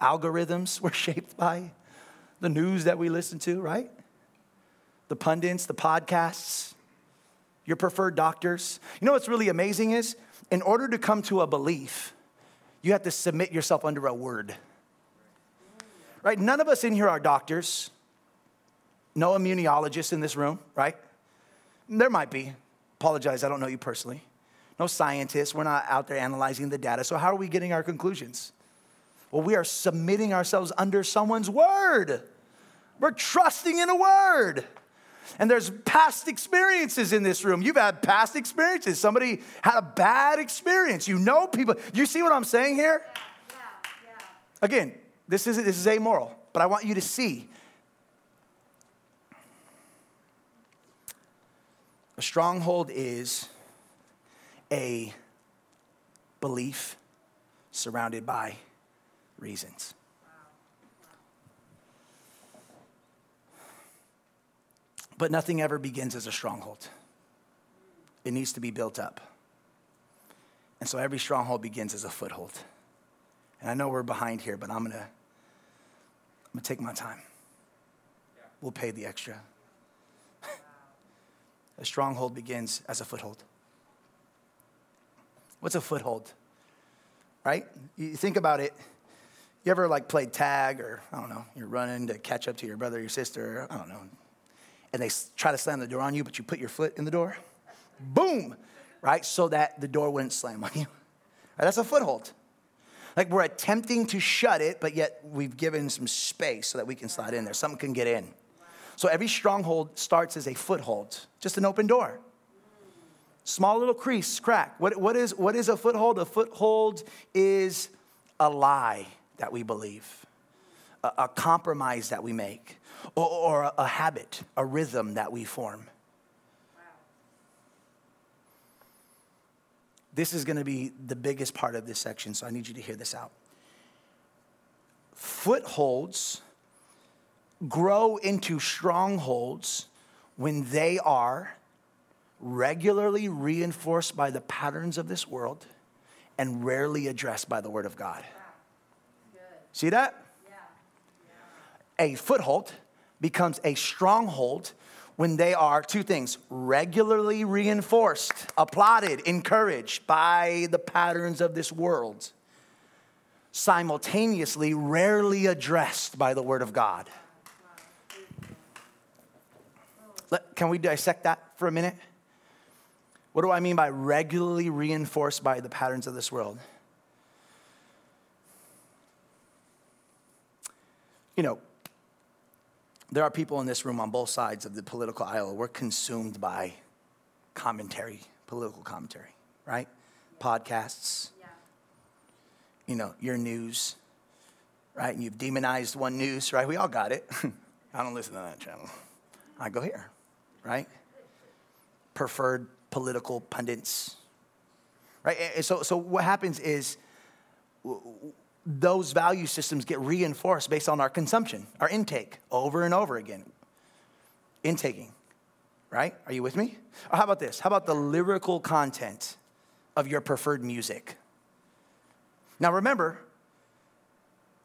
algorithms *laughs* we're shaped by, the news that we listen to, right? The pundits, the podcasts, your preferred doctors. You know what's really amazing is in order to come to a belief, you have to submit yourself under a word right? None of us in here are doctors. No immunologists in this room, right? There might be. Apologize, I don't know you personally. No scientists. We're not out there analyzing the data. So, how are we getting our conclusions? Well, we are submitting ourselves under someone's word. We're trusting in a word. And there's past experiences in this room. You've had past experiences. Somebody had a bad experience. You know people. You see what I'm saying here? Yeah, yeah, yeah. Again, this is, this is amoral, but I want you to see. A stronghold is a belief surrounded by reasons. But nothing ever begins as a stronghold. It needs to be built up. And so every stronghold begins as a foothold. And I know we're behind here, but I'm going to I'm gonna take my time. We'll pay the extra. *laughs* a stronghold begins as a foothold. What's a foothold? Right? You think about it. You ever like played tag or, I don't know, you're running to catch up to your brother or your sister, I don't know, and they try to slam the door on you, but you put your foot in the door? Boom! Right? So that the door wouldn't slam on you. Right? *laughs* That's a foothold. Like we're attempting to shut it, but yet we've given some space so that we can slide in there. Something can get in. So every stronghold starts as a foothold, just an open door. Small little crease, crack. What, what, is, what is a foothold? A foothold is a lie that we believe, a, a compromise that we make, or, or a, habit, a rhythm that we form. This is going to be the biggest part of this section, so I need you to hear this out. Footholds grow into strongholds when they are regularly reinforced by the patterns of this world and rarely addressed by the Word of God. See that? Yeah. Yeah. A foothold becomes a stronghold when they are two things regularly reinforced, applauded, encouraged by the patterns of this world, simultaneously rarely addressed by the Word of God. Can we dissect that for a minute? What do I mean by regularly reinforced by the patterns of this world? You know, there are people in this room on both sides of the political aisle. We're consumed by commentary, political commentary, right? Yeah. Podcasts, yeah. you know, your news, right? And you've demonized one news, right? We all got it. *laughs* I don't listen to that channel. I go here, right? Preferred political pundits, right? And so, so what happens is those value systems get reinforced based on our consumption, our intake, over and over again. Intaking, right? Are you with me? Or how about this? How about the lyrical content of your preferred music? Now remember,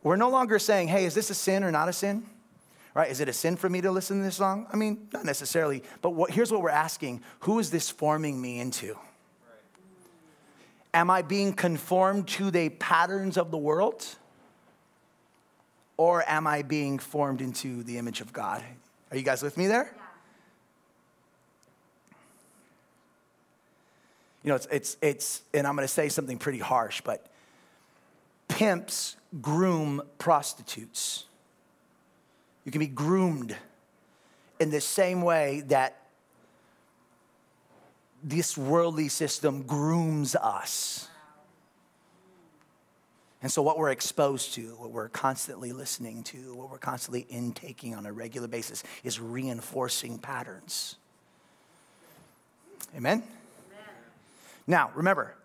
we're no longer saying, hey, is this a sin or not a sin? Right? Is it a sin for me to listen to this song? I mean, not necessarily. But what, here's what we're asking Who is this forming me into? Am I being conformed to the patterns of the world? Or am I being formed into the image of God? Are you guys with me there? Yeah. You know, it's, it's, it's and I'm going to say something pretty harsh, but pimps groom prostitutes. You can be groomed in the same way that this worldly system grooms us. And so, what we're exposed to, what we're constantly listening to, what we're constantly intaking on a regular basis is reinforcing patterns. Amen? Amen? Now, remember,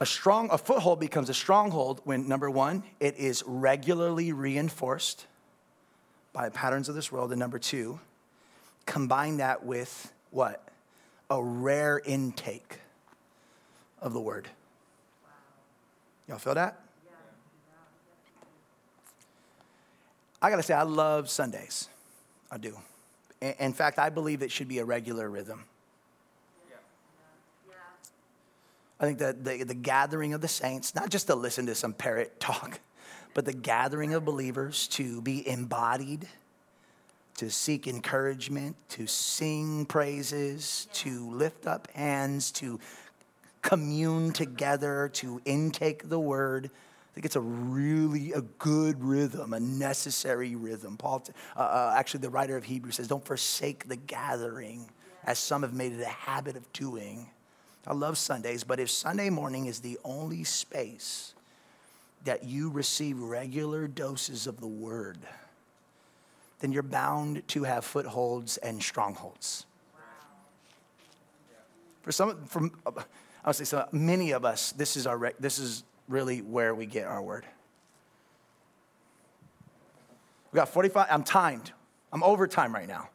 a strong a foothold becomes a stronghold when number 1, it is regularly reinforced by patterns of this world and number 2, combine that with what? A rare intake of the word. Y'all feel that? I gotta say, I love Sundays. I do. In fact, I believe it should be a regular rhythm. I think that the, the gathering of the saints, not just to listen to some parrot talk, but the gathering of believers to be embodied, to seek encouragement, to sing praises, to lift up hands, to commune together, to intake the word. I think it's a really a good rhythm, a necessary rhythm. Paul, uh, uh, actually, the writer of Hebrews says, "Don't forsake the gathering, as some have made it a habit of doing." I love Sundays, but if Sunday morning is the only space that you receive regular doses of the Word, then you're bound to have footholds and strongholds. For some, from I'll say so. Many of us, this is our this is really where we get our word. We got 45. I'm timed. I'm over time right now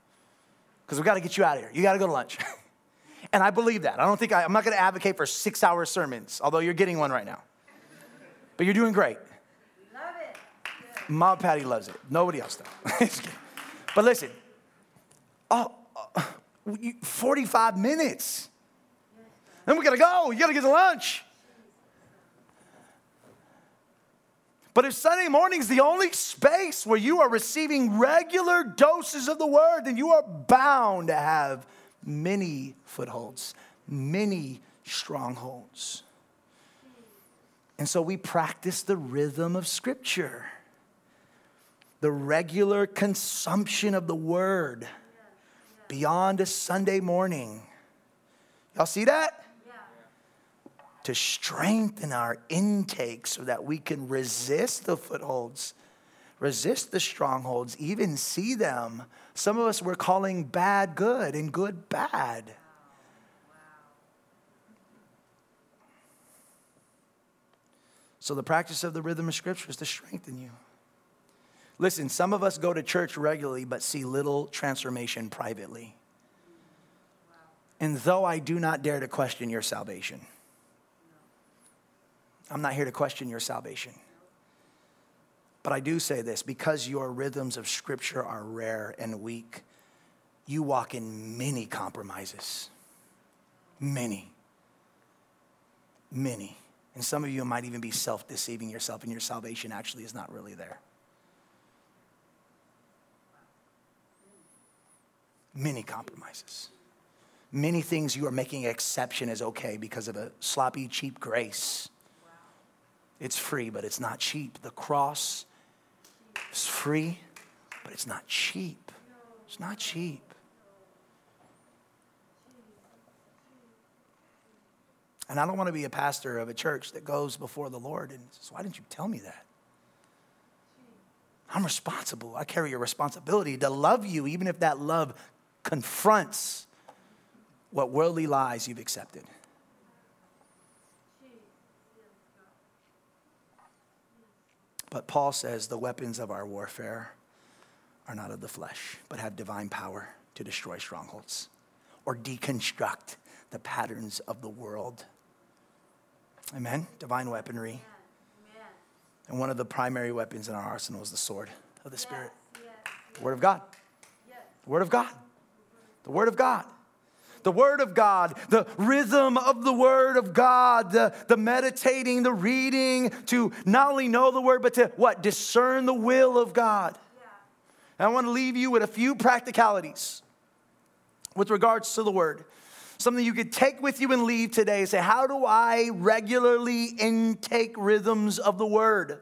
because we got to get you out of here. You got to go to lunch. *laughs* and I believe that. I don't think I, I'm not going to advocate for six hour sermons, although you're getting one right now. But you're doing great. Mom Patty loves it. Nobody else does. *laughs* but listen, oh, uh, 45 minutes. Then we gotta go. You gotta get to lunch. But if Sunday morning is the only space where you are receiving regular doses of the word, then you are bound to have many footholds, many strongholds. And so we practice the rhythm of Scripture, the regular consumption of the word beyond a Sunday morning. Y'all see that? to strengthen our intake so that we can resist the footholds, resist the strongholds, even see them. Some of us we're calling bad good and good bad. So, the practice of the rhythm of Scripture is to strengthen you. Listen, some of us go to church regularly but see little transformation privately. And though I do not dare to question your salvation, I'm not here to question your salvation. But I do say this because your rhythms of Scripture are rare and weak, you walk in many compromises. Many. Many. And some of you might even be self deceiving yourself, and your salvation actually is not really there. Many compromises. Many things you are making exception is okay because of a sloppy, cheap grace it's free, but it's not cheap. The cross is free, but it's not cheap. It's not cheap. And I don't want to be a pastor of a church that goes before the Lord and says, Why didn't you tell me that? I'm responsible. I carry a responsibility to love you, even if that love confronts what worldly lies you've accepted. But Paul says the weapons of our warfare are not of the flesh, but have divine power to destroy strongholds or deconstruct the patterns of the world. Amen? Divine weaponry. Amen. And one of the primary weapons in our arsenal is the sword of the Spirit. Yes. Yes. The Word of God. Yes. The Word of God. The Word of God the Word of God, the rhythm of the Word of God, the, the meditating, the reading, to not only know the Word, but to what? Discern the will of God. Yeah. I want to leave you with a few practicalities with regards to the Word. Something you could take with you and leave today. Say, how do I regularly intake rhythms of the Word?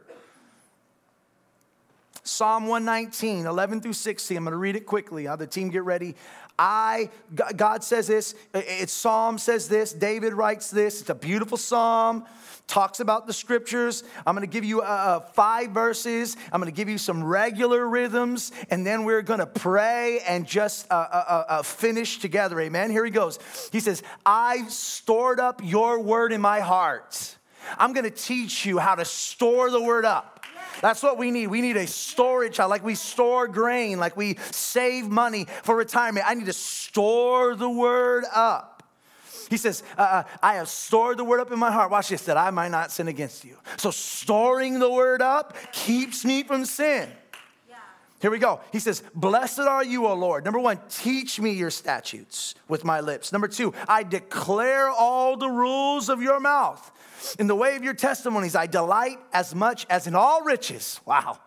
Psalm 119, 11 through 16. I'm going to read it quickly. Have the team get ready. I, God says this, it's Psalm says this, David writes this. It's a beautiful psalm, talks about the scriptures. I'm gonna give you uh, uh five verses. I'm gonna give you some regular rhythms, and then we're gonna pray and just uh, uh, uh, uh finish together. Amen. Here he goes. He says, I've stored up your word in my heart. I'm gonna teach you how to store the word up. That's what we need. We need a storage, like we store grain, like we save money for retirement. I need to store the word up. He says, uh, uh, I have stored the word up in my heart. Watch this, that I might not sin against you. So, storing the word up keeps me from sin. Here we go. He says, Blessed are you, O Lord. Number one, teach me your statutes with my lips. Number two, I declare all the rules of your mouth. In the way of your testimonies, I delight as much as in all riches. Wow.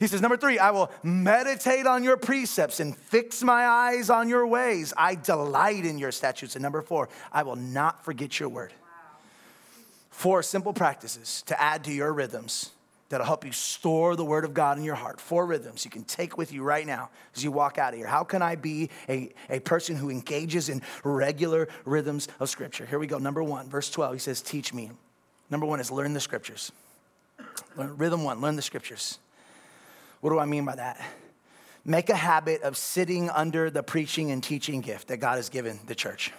He says, number three, I will meditate on your precepts and fix my eyes on your ways. I delight in your statutes. And number four, I will not forget your word. Wow. Four simple practices to add to your rhythms that'll help you store the word of God in your heart. Four rhythms you can take with you right now as you walk out of here. How can I be a, a person who engages in regular rhythms of scripture? Here we go. Number one, verse 12, he says, Teach me. Number one is learn the scriptures. Learn, rhythm one, learn the scriptures. What do I mean by that? Make a habit of sitting under the preaching and teaching gift that God has given the church.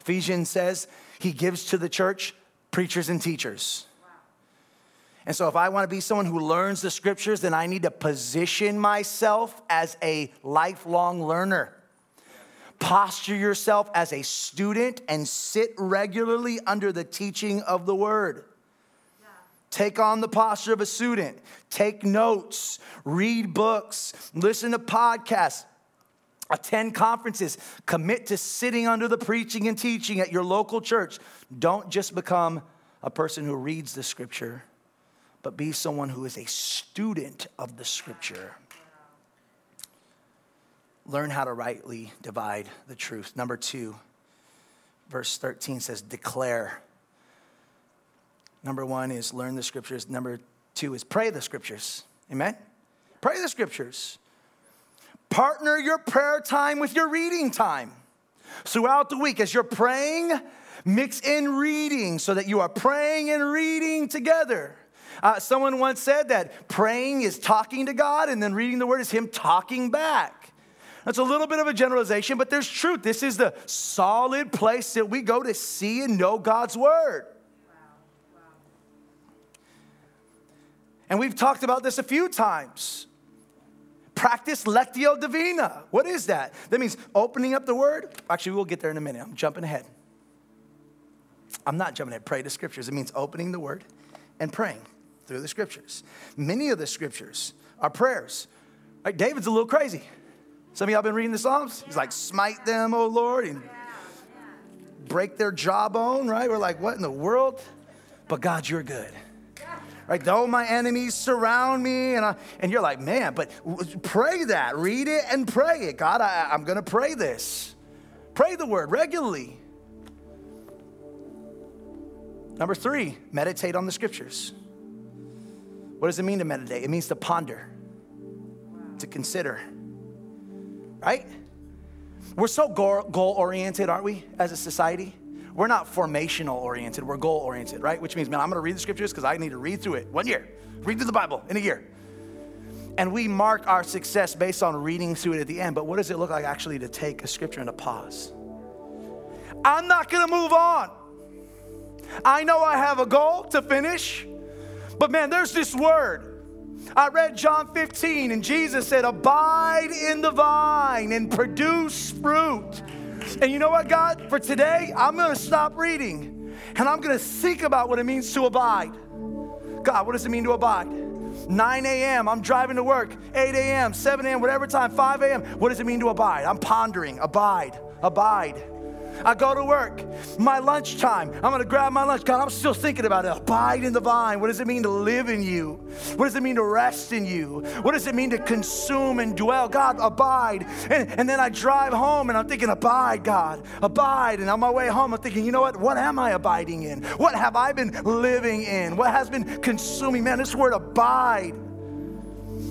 Ephesians says he gives to the church preachers and teachers. And so, if I want to be someone who learns the scriptures, then I need to position myself as a lifelong learner. Posture yourself as a student and sit regularly under the teaching of the word. Take on the posture of a student. Take notes, read books, listen to podcasts, attend conferences, commit to sitting under the preaching and teaching at your local church. Don't just become a person who reads the scripture, but be someone who is a student of the scripture. Learn how to rightly divide the truth. Number two, verse 13 says, declare. Number one is learn the scriptures. Number two is pray the scriptures. Amen? Pray the scriptures. Partner your prayer time with your reading time. Throughout the week, as you're praying, mix in reading so that you are praying and reading together. Uh, someone once said that praying is talking to God, and then reading the word is Him talking back. That's a little bit of a generalization, but there's truth. This is the solid place that we go to see and know God's word. And we've talked about this a few times. Practice lectio divina. What is that? That means opening up the word. Actually, we'll get there in a minute. I'm jumping ahead. I'm not jumping ahead. Pray the scriptures. It means opening the word and praying through the scriptures. Many of the scriptures are prayers. Like David's a little crazy. Some of y'all been reading the Psalms? He's like, smite them, O Lord, and break their jawbone, right? We're like, what in the world? But God, you're good. Right? Though my enemies surround me, and, I, and you're like, man, but pray that. Read it and pray it. God, I, I'm going to pray this. Pray the word regularly. Number three, meditate on the scriptures. What does it mean to meditate? It means to ponder, to consider right? We're so goal oriented, aren't we, as a society? We're not formational oriented, we're goal oriented, right? Which means, man, I'm gonna read the scriptures because I need to read through it one year, read through the Bible in a year. And we mark our success based on reading through it at the end. But what does it look like actually to take a scripture and to pause? I'm not gonna move on. I know I have a goal to finish, but man, there's this word I read John 15, and Jesus said, Abide in the vine and produce fruit. And you know what, God? For today, I'm going to stop reading and I'm going to think about what it means to abide. God, what does it mean to abide? 9 a.m., I'm driving to work. 8 a.m., 7 a.m., whatever time, 5 a.m. What does it mean to abide? I'm pondering. Abide, abide. I go to work. My lunchtime, I'm gonna grab my lunch. God, I'm still thinking about it. Abide in the vine. What does it mean to live in you? What does it mean to rest in you? What does it mean to consume and dwell? God, abide. And, and then I drive home and I'm thinking, abide, God, abide. And on my way home, I'm thinking, you know what? What am I abiding in? What have I been living in? What has been consuming? Man, this word abide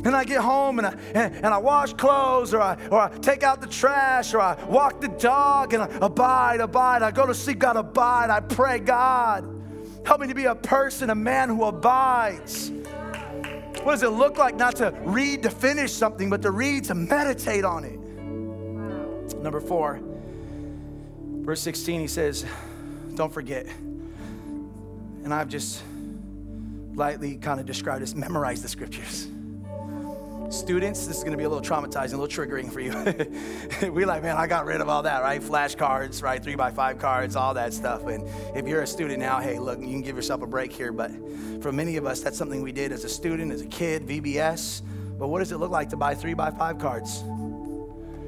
and I get home and I, and, and, I wash clothes or I, or I take out the trash or I walk the dog and I abide, abide. I go to sleep, God, abide. I pray, God, help me to be a person, a man who abides. What does it look like not to read to finish something, but to read to meditate on it? Number four, verse 16, he says, Don't forget. And I've just lightly kind of described this memorize the scriptures. Students, this is gonna be a little traumatizing, a little triggering for you. *laughs* we like, man, I got rid of all that, right? Flashcards, right? Three by five cards, all that stuff. And if you're a student now, hey, look, you can give yourself a break here. But for many of us, that's something we did as a student, as a kid, VBS. But what does it look like to buy three by five cards?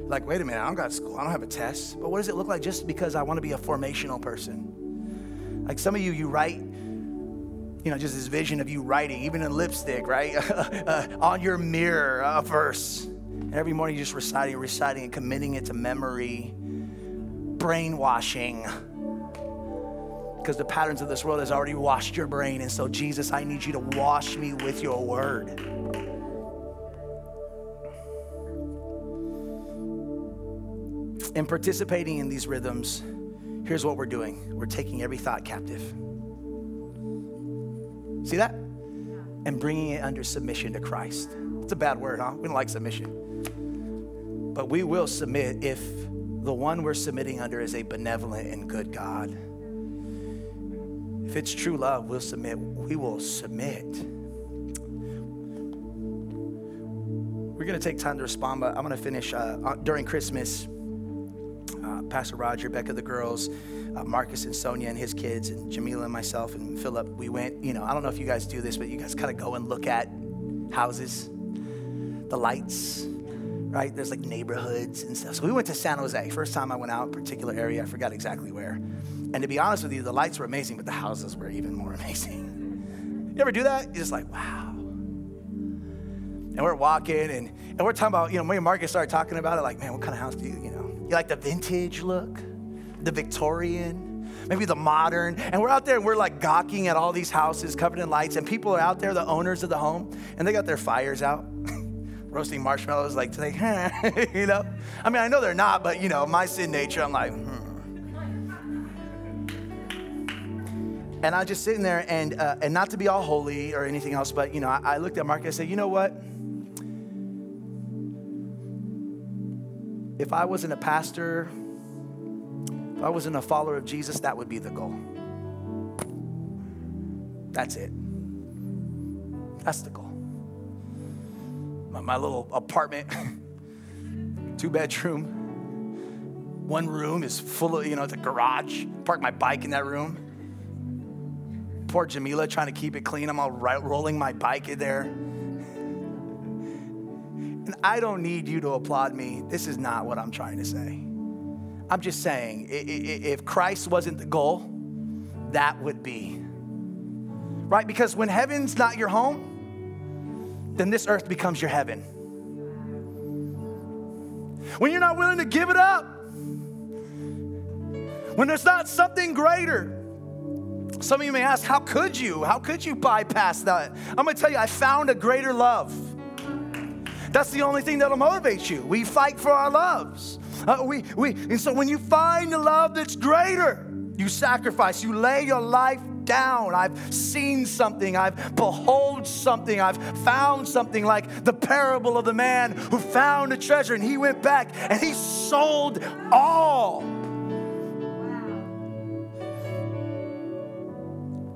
Like, wait a minute, I don't got school, I don't have a test. But what does it look like just because I want to be a formational person? Like some of you, you write you know, just this vision of you writing, even in lipstick, right? *laughs* uh, on your mirror, a verse. And every morning just reciting, reciting, and committing it to memory, brainwashing. Because the patterns of this world has already washed your brain. And so, Jesus, I need you to wash me with your word. In participating in these rhythms, here's what we're doing we're taking every thought captive. See that? And bringing it under submission to Christ. It's a bad word, huh? We don't like submission. But we will submit if the one we're submitting under is a benevolent and good God. If it's true love, we'll submit. We will submit. We're going to take time to respond, but I'm going to finish uh, during Christmas. Uh, Pastor Roger, Becca, the girls, uh, Marcus and Sonia and his kids, and Jamila and myself and Philip, we went, you know, I don't know if you guys do this, but you guys kind of go and look at houses, the lights, right? There's like neighborhoods and stuff. So we went to San Jose. First time I went out, particular area, I forgot exactly where. And to be honest with you, the lights were amazing, but the houses were even more *laughs* amazing. you ever do that? You're just like, wow. And we're walking and, and we're talking about, you know, me and Marcus started talking about it, like, man, what kind of house do you, you know? You like the vintage look? the Victorian, maybe the modern. And we're out there and we're like gawking at all these houses covered in lights, and people are out there, the owners of the home, and they got their fires out. *laughs* roasting marshmallows like today, *laughs* you know? I mean, I know they're not, but you know, my sin nature, I'm like, hmm. And I was just sitting there, and uh, and not to be all holy or anything else, but you know, I, I looked at Mark and I said, you know what? If I wasn't a pastor if I wasn't a follower of Jesus, that would be the goal. That's it. That's the goal. My, my little apartment, *laughs* two bedroom, one room is full of, you know, it's a garage. Park my bike in that room. Poor Jamila trying to keep it clean. I'm all right, rolling my bike in there. I don't need you to applaud me. This is not what I'm trying to say. I'm just saying, if Christ wasn't the goal, that would be. Right? Because when heaven's not your home, then this earth becomes your heaven. When you're not willing to give it up, when there's not something greater, some of you may ask, how could you? How could you bypass that? I'm gonna tell you, I found a greater love. That's the only thing that'll motivate you. We fight for our loves. Uh, we, we, and so when you find a love that's greater, you sacrifice, you lay your life down. I've seen something, I've behold something, I've found something like the parable of the man who found a treasure and he went back and he sold all.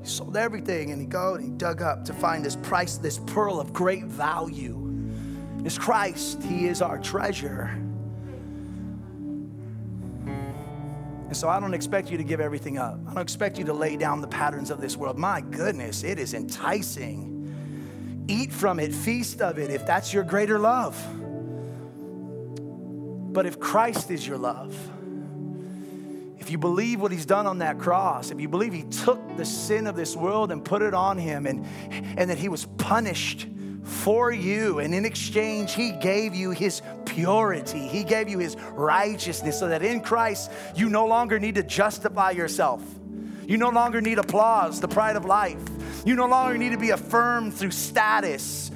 He sold everything and he go and he dug up to find this price, this pearl of great value. Is Christ. He is our treasure. And so I don't expect you to give everything up. I don't expect you to lay down the patterns of this world. My goodness, it is enticing. Eat from it, feast of it, if that's your greater love. But if Christ is your love, if you believe what he's done on that cross, if you believe he took the sin of this world and put it on him and, and that he was punished for you. And in exchange, He gave you His purity, He gave you His righteousness, so that in Christ, you no longer need to justify yourself. You no longer need applause, the pride of life. You no longer need to be affirmed through status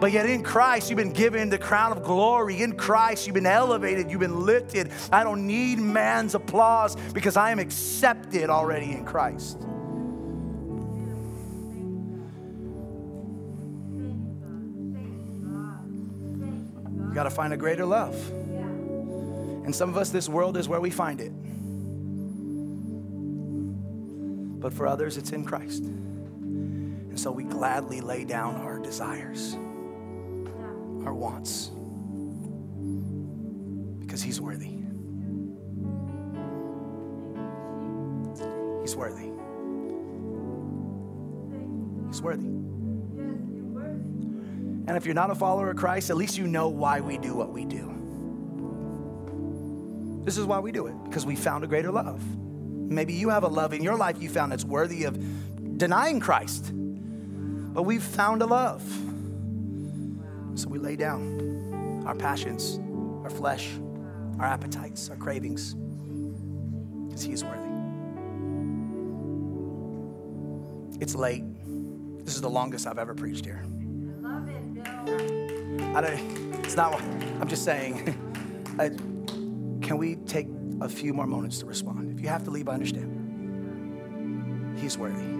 But yet in Christ, you've been given the crown of glory. In Christ, you've been elevated, you've been lifted. I don't need man's applause because I am accepted already in Christ. Got to find a greater love. And some of us, this world is where we find it. But for others, it's in Christ. And so we gladly lay down our desires, our wants, because He's worthy. He's worthy. He's worthy. And if you're not a follower of Christ, at least you know why we do what we do. This is why we do it, because we found a greater love. Maybe you have a love in your life you found that's worthy of denying Christ, but we've found a love. So we lay down our passions, our flesh, our appetites, our cravings, because He is worthy. It's late. This is the longest I've ever preached here. I don't, it's not, I'm just saying, *laughs* I, can we take a few more moments to respond? If you have to leave, I understand. He's worthy.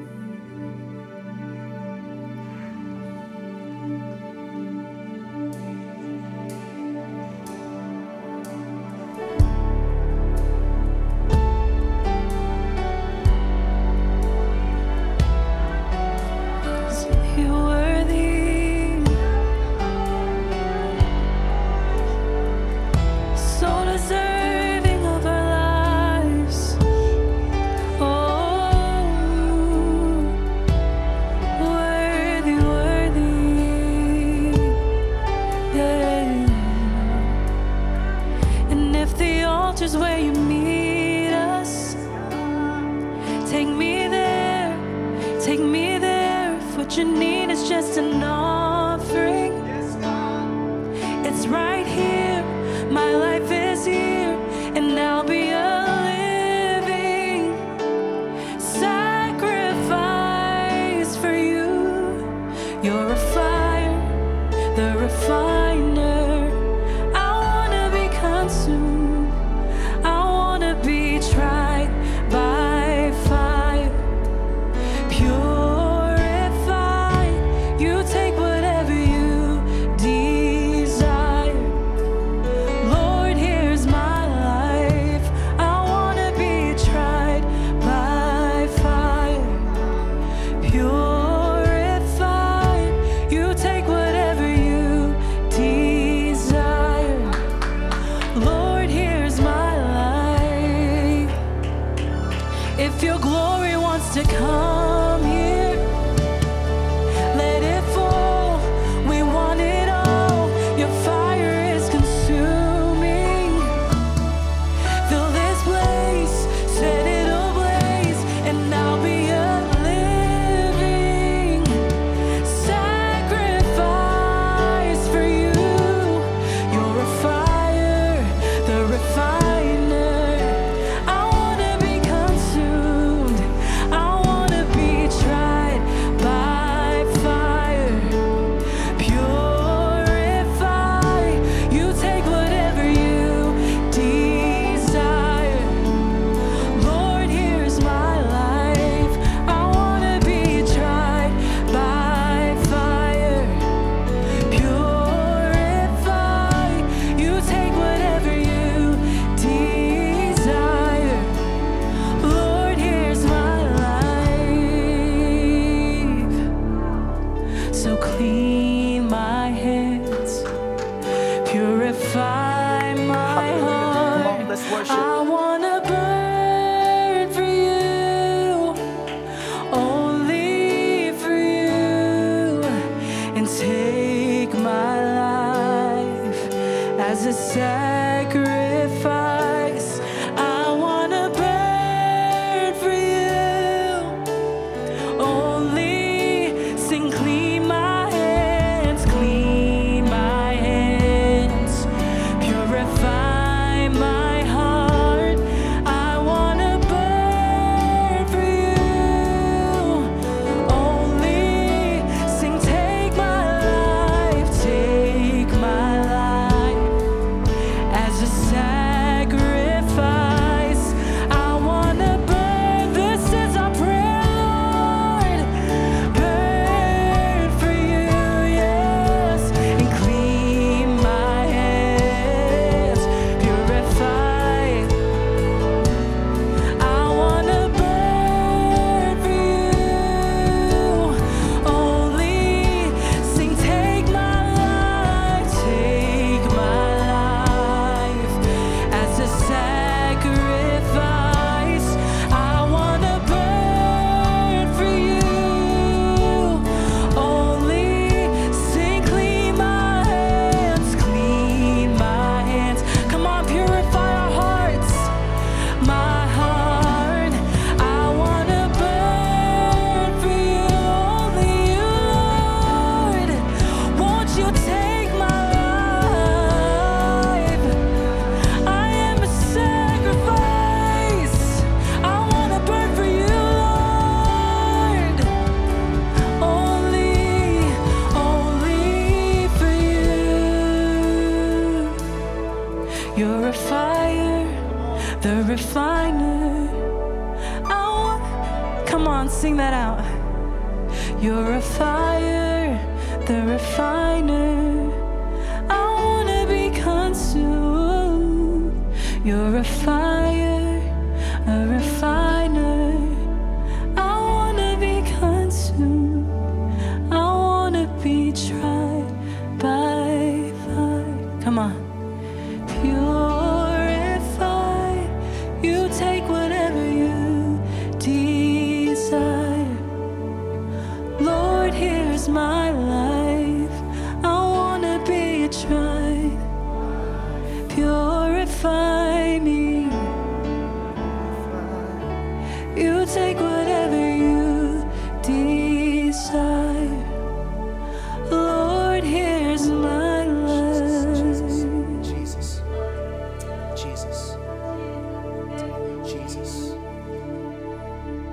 Jesus.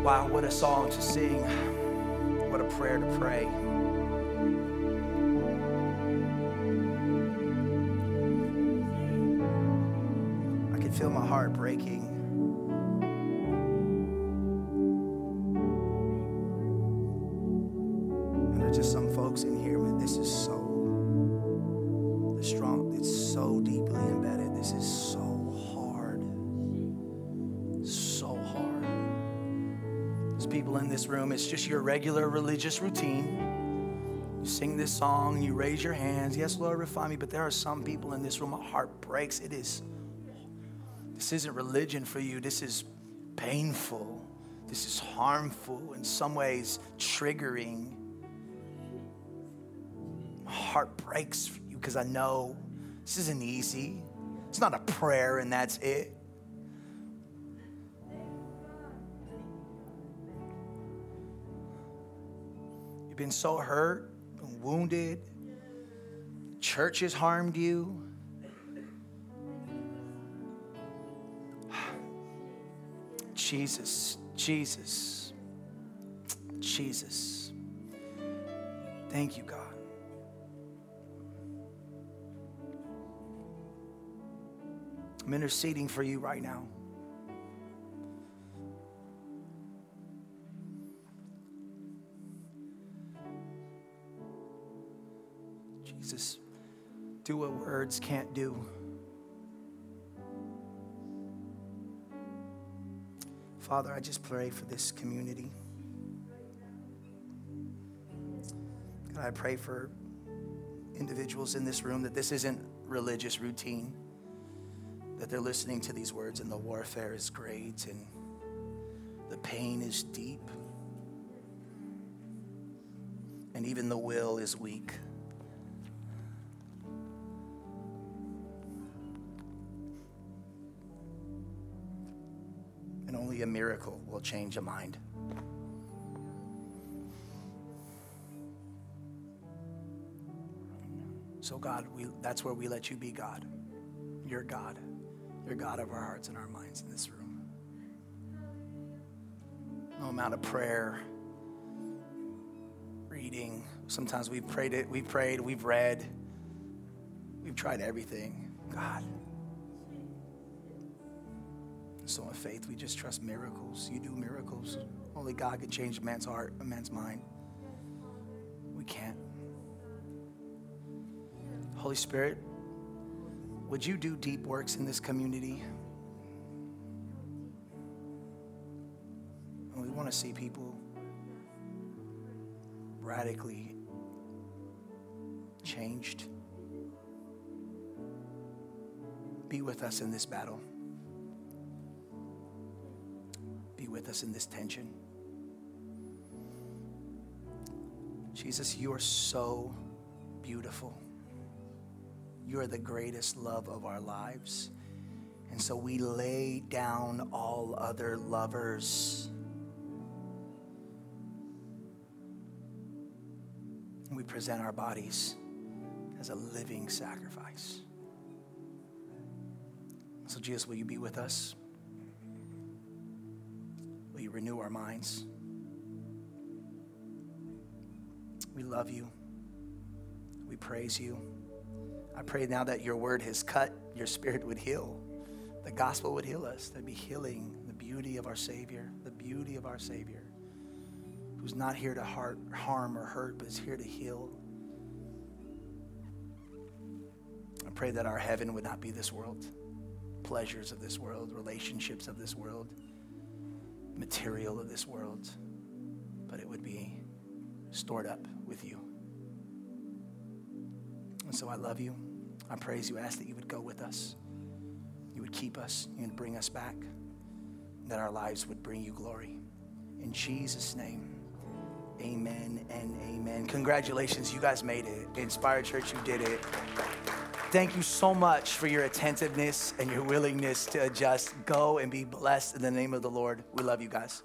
Wow, what a song to sing. What a prayer to pray. I can feel my heart breaking. It's just your regular religious routine. You sing this song you raise your hands. Yes lord refine me but there are some people in this room my heart breaks. It is this isn't religion for you. This is painful. This is harmful in some ways triggering. My heart breaks for you because I know this isn't easy. It's not a prayer and that's it. Been so hurt and wounded. Church has harmed you. *sighs* Jesus, Jesus, Jesus. Thank you, God. I'm interceding for you right now. Jesus, do what words can't do. Father, I just pray for this community. God, I pray for individuals in this room that this isn't religious routine that they're listening to these words and the warfare is great and the pain is deep and even the will is weak. Only a miracle will change a mind. So, God, we, that's where we let you be God. You're God. You're God of our hearts and our minds in this room. No amount of prayer, reading. Sometimes we've prayed it, we've prayed, we've read, we've tried everything. God. So in faith, we just trust miracles. You do miracles. Only God can change a man's heart, a man's mind. We can't. Holy Spirit, would you do deep works in this community? And we want to see people radically changed. Be with us in this battle. With us in this tension. Jesus, you are so beautiful. You are the greatest love of our lives. And so we lay down all other lovers. We present our bodies as a living sacrifice. So, Jesus, will you be with us? You renew our minds? We love you. We praise you. I pray now that your word has cut, your spirit would heal the gospel would heal us. There'd be healing, the beauty of our Savior, the beauty of our Savior, who's not here to heart, harm or hurt, but is here to heal. I pray that our heaven would not be this world, pleasures of this world, relationships of this world, material of this world, but it would be stored up with you. And so I love you. I praise you. I ask that you would go with us. You would keep us. You would bring us back. That our lives would bring you glory. In Jesus' name, amen and amen. Congratulations. You guys made it. Inspired Church, you did it. Thank you so much for your attentiveness and your willingness to adjust. Go and be blessed in the name of the Lord. We love you guys.